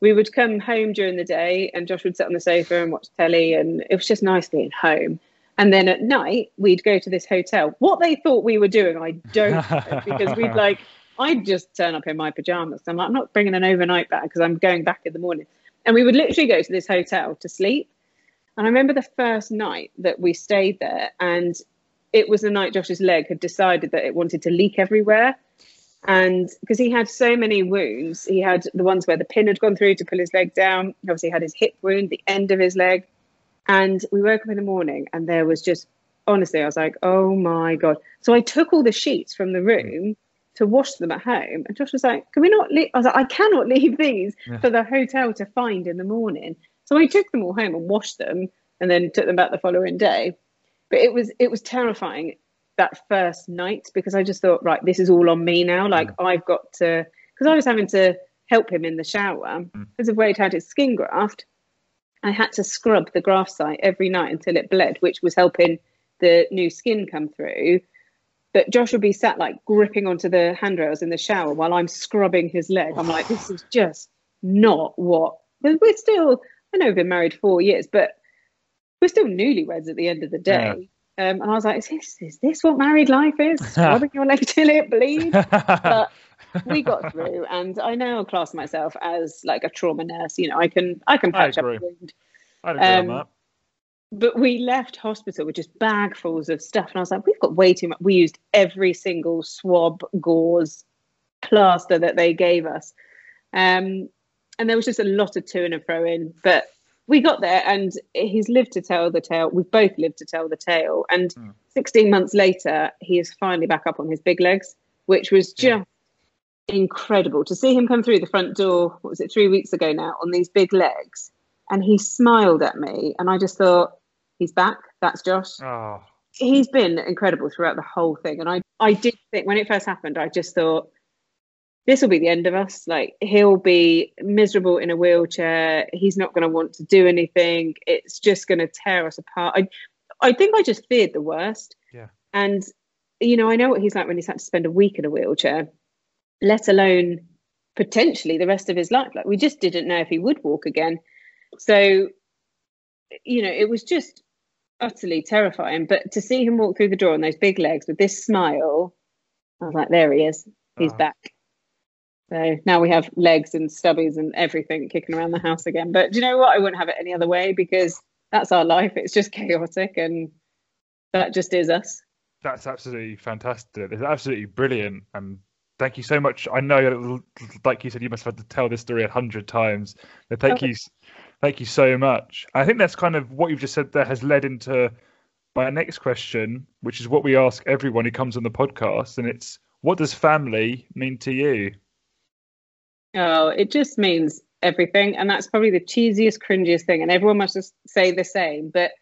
we would come home during the day, and Josh would sit on the sofa and watch telly, and it was just nice being home. And then at night, we'd go to this hotel. What they thought we were doing, I don't know, because we'd <laughs> like, I'd just turn up in my pajamas. I'm like, I'm not bringing an overnight bag because I'm going back in the morning. And we would literally go to this hotel to sleep. And I remember the first night that we stayed there, and it was the night Josh's leg had decided that it wanted to leak everywhere. And because he had so many wounds, he had the ones where the pin had gone through to pull his leg down. He obviously, had his hip wound, the end of his leg. And we woke up in the morning, and there was just honestly, I was like, oh my God. So I took all the sheets from the room to wash them at home. And Josh was like, can we not leave? I was like, I cannot leave these yeah. for the hotel to find in the morning. So I took them all home and washed them and then took them back the following day. But it was it was terrifying that first night because I just thought, right, this is all on me now. Like mm. I've got to because I was having to help him in the shower mm. because of where he'd had his skin graft. I had to scrub the graft site every night until it bled, which was helping the new skin come through. But Josh would be sat like gripping onto the handrails in the shower while I'm scrubbing his leg. I'm like, this is just not what we're still. I know we've been married four years, but we're still newlyweds at the end of the day. Yeah. Um, and I was like, is this, is this what married life is? <laughs> Scrubbing your leg till it bleeds? <laughs> But we got through, and I now class myself as like a trauma nurse. You know, I can I can patch I up a wound. i agree um, on that but we left hospital with just bagfuls of stuff. And I was like, we've got way too much. We used every single swab, gauze, plaster that they gave us. Um, and there was just a lot of to and fro in. But we got there and he's lived to tell the tale. We've both lived to tell the tale. And mm. 16 months later, he is finally back up on his big legs, which was just yeah. incredible to see him come through the front door. What was it, three weeks ago now, on these big legs? And he smiled at me. And I just thought, he's back. That's Josh. Oh. He's been incredible throughout the whole thing. And I, I did think when it first happened, I just thought, this will be the end of us. Like he'll be miserable in a wheelchair. He's not going to want to do anything. It's just going to tear us apart. I, I think I just feared the worst. Yeah. And you know, I know what he's like when he's had to spend a week in a wheelchair, let alone potentially the rest of his life. Like we just didn't know if he would walk again. So, you know, it was just utterly terrifying. But to see him walk through the door on those big legs with this smile, I was like, there he is. He's oh. back. So now we have legs and stubbies and everything kicking around the house again. But do you know what? I wouldn't have it any other way because that's our life. It's just chaotic and that just is us. That's absolutely fantastic. It's absolutely brilliant. And thank you so much. I know, like you said, you must have had to tell this story a hundred times. But thank okay. you Thank you so much. I think that's kind of what you've just said there has led into my next question, which is what we ask everyone who comes on the podcast, and it's what does family mean to you? Oh, it just means everything, and that's probably the cheesiest, cringiest thing, and everyone must just say the same. But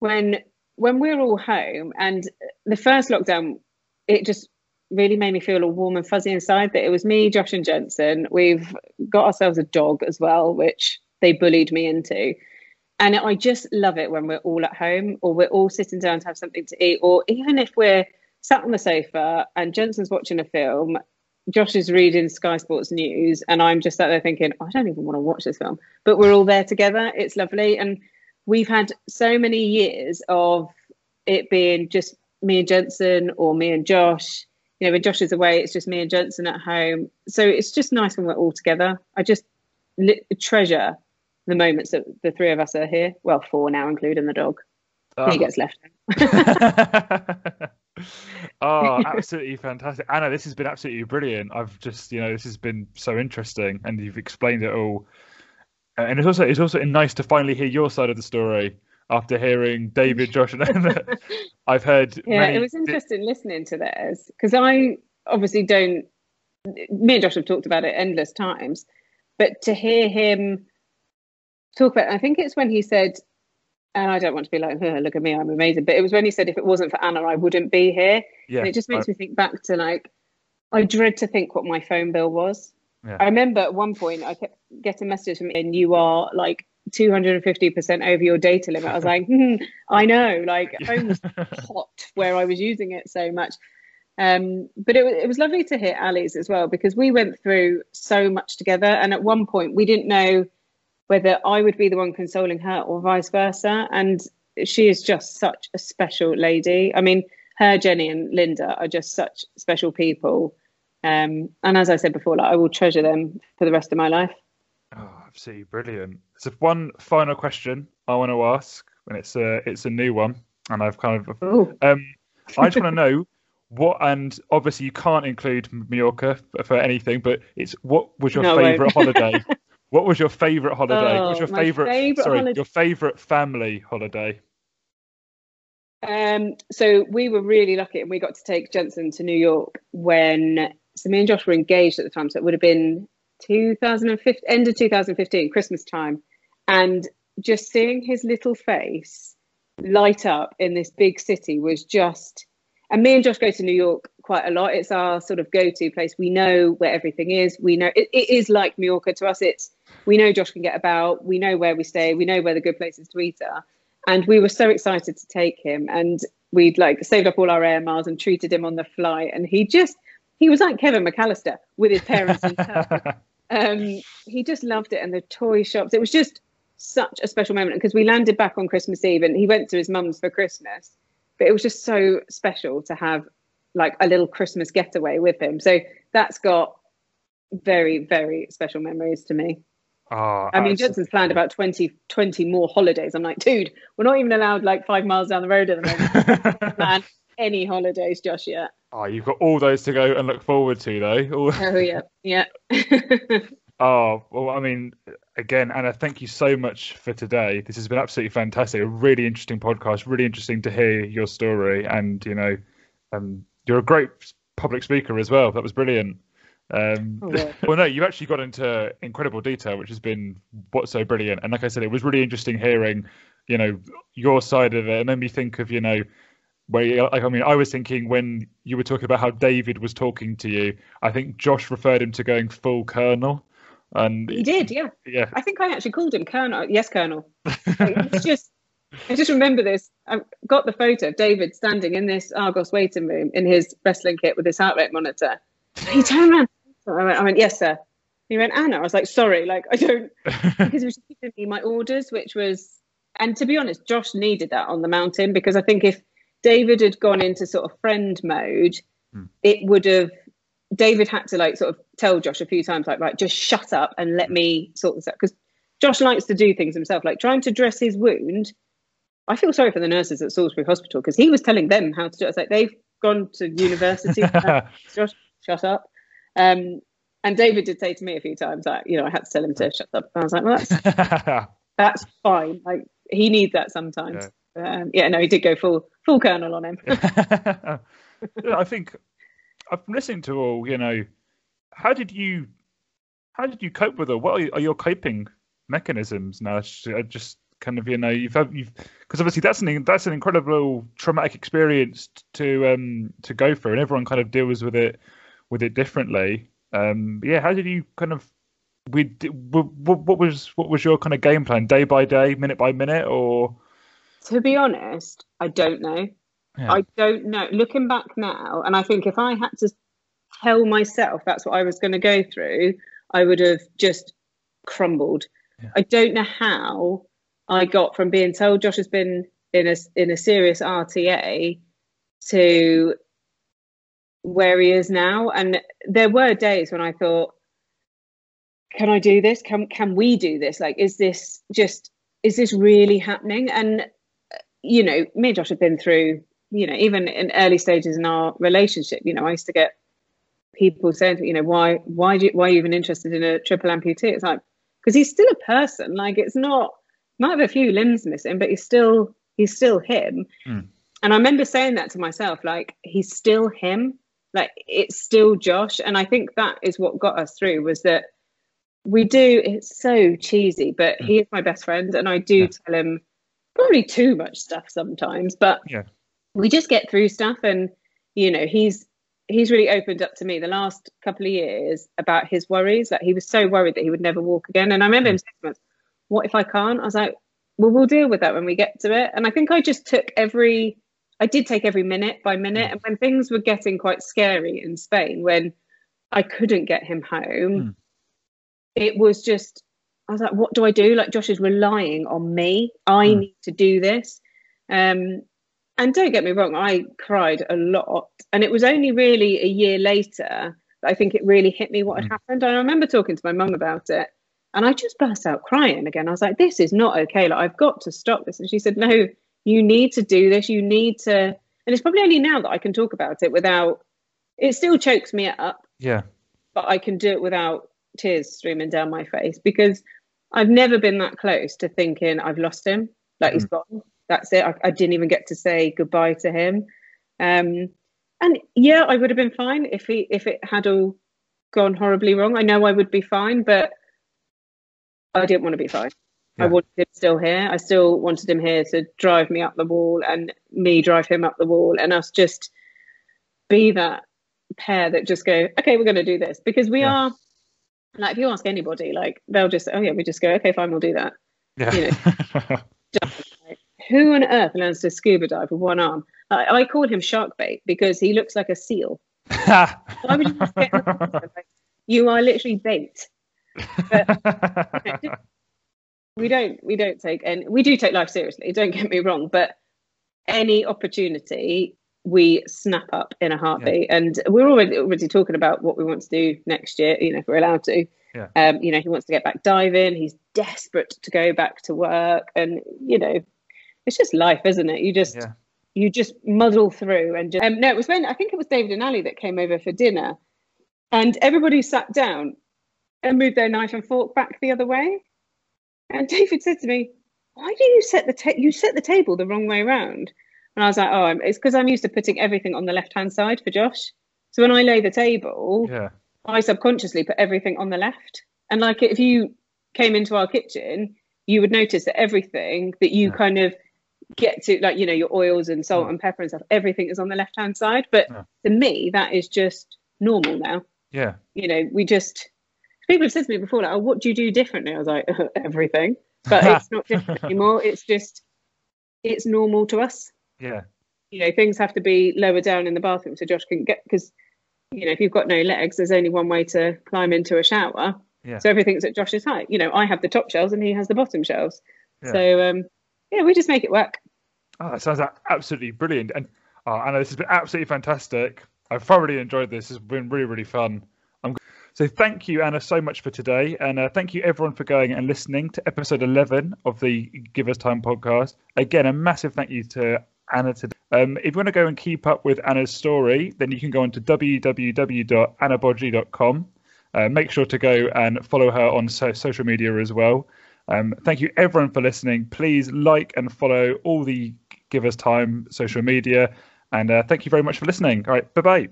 when when we're all home, and the first lockdown, it just really made me feel all warm and fuzzy inside. That it was me, Josh, and Jensen. We've got ourselves a dog as well, which they bullied me into. And I just love it when we're all at home or we're all sitting down to have something to eat, or even if we're sat on the sofa and Jensen's watching a film, Josh is reading Sky Sports News, and I'm just sat there thinking, I don't even want to watch this film. But we're all there together. It's lovely. And we've had so many years of it being just me and Jensen or me and Josh. You know, when Josh is away, it's just me and Jensen at home. So it's just nice when we're all together. I just li- treasure the moments that the three of us are here. Well, four now, including the dog. Oh. He um, gets left. <laughs> <laughs> oh, <laughs> absolutely fantastic, Anna! This has been absolutely brilliant. I've just, you know, this has been so interesting, and you've explained it all. Uh, and it's also it's also nice to finally hear your side of the story after hearing David, Josh, and <laughs> I've heard. Yeah, many... it was interesting listening to theirs because I obviously don't. Me and Josh have talked about it endless times, but to hear him talk about. I think it's when he said, and I don't want to be like, look at me, I'm amazing. But it was when he said, if it wasn't for Anna, I wouldn't be here. Yeah, and it just makes I- me think back to like, I dread to think what my phone bill was. Yeah. I remember at one point I kept getting messages from and you are like 250% over your data limit. I was like, hmm, I know, like <laughs> phone was hot where I was using it so much. Um, but it, it was lovely to hear Ali's as well because we went through so much together. And at one point, we didn't know whether I would be the one consoling her or vice versa. And she is just such a special lady. I mean, her, Jenny, and Linda are just such special people. Um, and as I said before, like, I will treasure them for the rest of my life. Oh, absolutely brilliant. So one final question I want to ask, and it's a it's a new one, and I've kind of um, I just want to know what, and obviously you can't include Mallorca f- for anything, but it's what was your No, favourite holiday? <laughs> What was your favourite holiday? what was Oh, your favourite? favourite sorry, holiday- your favourite family holiday? Um, so we were really lucky and we got to take Jensen to New York when so me and Josh were engaged at the time. So it would have been 2015, end of 2015, Christmas time. And just seeing his little face light up in this big city was just and me and Josh go to New York quite a lot. It's our sort of go-to place. We know where everything is. We know it, it is like Mallorca to us. It's we know Josh can get about. We know where we stay. We know where the good places to eat are. And we were so excited to take him, and we'd like saved up all our air miles and treated him on the flight. And he just he was like Kevin McCallister with his parents in tow <laughs> um, he just loved it and the toy shops. It was just such a special moment because we landed back on Christmas Eve and he went to his mum's for Christmas. But it was just so special to have like a little Christmas getaway with him. So that's got very, very special memories to me. Oh, I mean, Jensen's planned about 20, 20 more holidays. I'm like, dude, we're not even allowed like five miles down the road at the moment. <laughs> Man, any holidays, Josh, yet. oh, you've got all those to go and look forward to, though. <laughs> Oh, yeah. Yeah. Oh, <laughs> well, I mean, again, Anna, thank you so much for today. This has been absolutely fantastic. A really interesting podcast. Really interesting to hear your story. And, you know, um, you're a great public speaker as well. That was brilliant. Um, Oh, well. <laughs> well, no, you've actually got into incredible detail, which has been what's so brilliant. And like I said, it was really interesting hearing, you know, your side of it. It made me think of, you know, where like I mean, I was thinking when you were talking about how David was talking to you, I think Josh referred him to going full colonel. And he did, yeah. yeah, I think I actually called him Colonel. Yes, Colonel. It's <laughs> just, I just remember this. I've got the photo of David standing in this Argos waiting room in his wrestling kit with his heart rate monitor. He turned around. I went, I went, yes, sir. He went, Anna. I was like, sorry, like I don't, <laughs> because he was giving me my orders, which was, and to be honest, Josh needed that on the mountain because I think if David had gone into sort of friend mode, Hmm. it would have. David had to like sort of tell Josh a few times, like, right, just shut up and let me sort this out. Because Josh likes to do things himself, like trying to dress his wound. I feel sorry for the nurses at Salisbury Hospital because he was telling them how to do it. It's like they've gone to university. <laughs> Josh, shut up. Um, and David did say to me a few times that you know I had to tell him to shut up. And I was like, well, that's <laughs> that's fine. Like he needs that sometimes. Um, yeah, no, he did go full full colonel on him. <laughs> Yeah, I think I've been listening to all. You know, how did you how did you cope with it? What are, are your coping mechanisms now? I Just kind of you know you've had you've because obviously that's an that's an incredible traumatic experience to um to go through, and everyone kind of deals with it with it differently. Um, yeah, how did you kind of we what, what was what was your kind of game plan day by day, minute by minute, or to be honest, I don't know. Yeah. I don't know. Looking back now, and I think if I had to tell myself that's what I was going to go through, I would have just crumbled. Yeah. I don't know how I got from being told Josh has been in a in a serious RTA to where he is now. And there were days when I thought, can I do this? Can can we do this? Like, is this just is this really happening? And you know, me and Josh have been through, you know, even in early stages in our relationship, you know, I used to get people saying, you know, why why do you, why are you even interested in a triple amputee? It's like because he's still a person. Like it's not might have a few limbs missing, but he's still he's still him. Mm. And I remember saying that to myself, like he's still him. Like it's still Josh. And I think that is what got us through was that we do. It's so cheesy, but Mm. he is my best friend, and I do Yeah. tell him probably too much stuff sometimes. But Yeah. we just get through stuff, and you know, he's he's really opened up to me the last couple of years about his worries. Like he was so worried that he would never walk again, and I remember him saying, to us, "What if I can't?" I was like, "Well, we'll deal with that when we get to it." And I think I just took every. I did take every minute by minute, Mm. and when things were getting quite scary in Spain, when I couldn't get him home, Mm. it was just I was like, what do I do? Like Josh is relying on me. I Mm. need to do this. Um, and don't get me wrong, I cried a lot, and it was only really a year later that I think it really hit me what had Mm. happened. And I remember talking to my mum about it, and I just burst out crying again. I was like, this is not okay. Like I've got to stop this. And she said, no, you need to do this. You need to. And it's probably only now that I can talk about it without. It still chokes me up Yeah. but I can do it without tears streaming down my face because I've never been that close to thinking I've lost him. Like he's gone. That's it. I, I didn't even get to say goodbye to him. Um, and yeah, I would have been fine if he if it had all gone horribly wrong. I know I would be fine, but I didn't want to be fine. I wanted him still here. I still wanted him here to drive me up the wall and me drive him up the wall and us just be that pair that just go, okay, we're going to do this because we Yeah. are like if you ask anybody, like they'll just, oh yeah, we just go, okay, fine, we'll do that. Yeah. You Like, <laughs> who on earth learns to scuba dive with one arm? I, I call him shark bait because he looks like a seal. <laughs> Why would you just get in the water? Like, you are literally bait. <laughs> we don't we don't take and we do take life seriously don't get me wrong but any opportunity we snap up in a heartbeat and we're already already talking about what we want to do next year you know if we're allowed to Yeah. um you know he wants to get back diving he's desperate to go back to work and you know it's just life isn't it you just Yeah. you just muddle through and just um, no it was when i think it was david and ali that came over for dinner and everybody sat down and moved their knife and fork back the other way and David said to me, "Why do you set the ta- you set the table the wrong way around?" And I was like, "Oh, it's because I'm used to putting everything on the left hand side for Josh. So when I lay the table, yeah. I subconsciously put everything on the left. And like if you came into our kitchen, you would notice that everything that you Yeah. kind of get to, like you know, your oils and salt Yeah. and pepper and stuff, everything is on the left hand side. But to me, that is just normal now Yeah. you know, we just people have said to me before, like, oh, what do you do differently? I was like, <laughs> everything. But it's not different <laughs> anymore. It's just it's normal to us. Yeah. You know, things have to be lower down in the bathroom so Josh can get because you know, if you've got no legs, there's only one way to climb into a shower. Yeah. So everything's at Josh's height. You know, I have the top shelves and he has the bottom shelves. Yeah. So um yeah, we just make it work. Oh, that sounds absolutely brilliant. And oh, Anna, this has been absolutely fantastic. I've thoroughly enjoyed this. It's been really, really fun. I'm so thank you, Anna, so much for today, and uh, thank you everyone for going and listening to episode 11 of the Give Us Time podcast. Again, a massive thank you to Anna today. Um, if you want to go and keep up with Anna's story, then you can go on to www.annabodgley.com. Uh, make sure to go and follow her on so- social media as well. Um, thank you everyone for listening. Please like and follow all the Give Us Time social media. And uh, thank you very much for listening. All right, bye bye.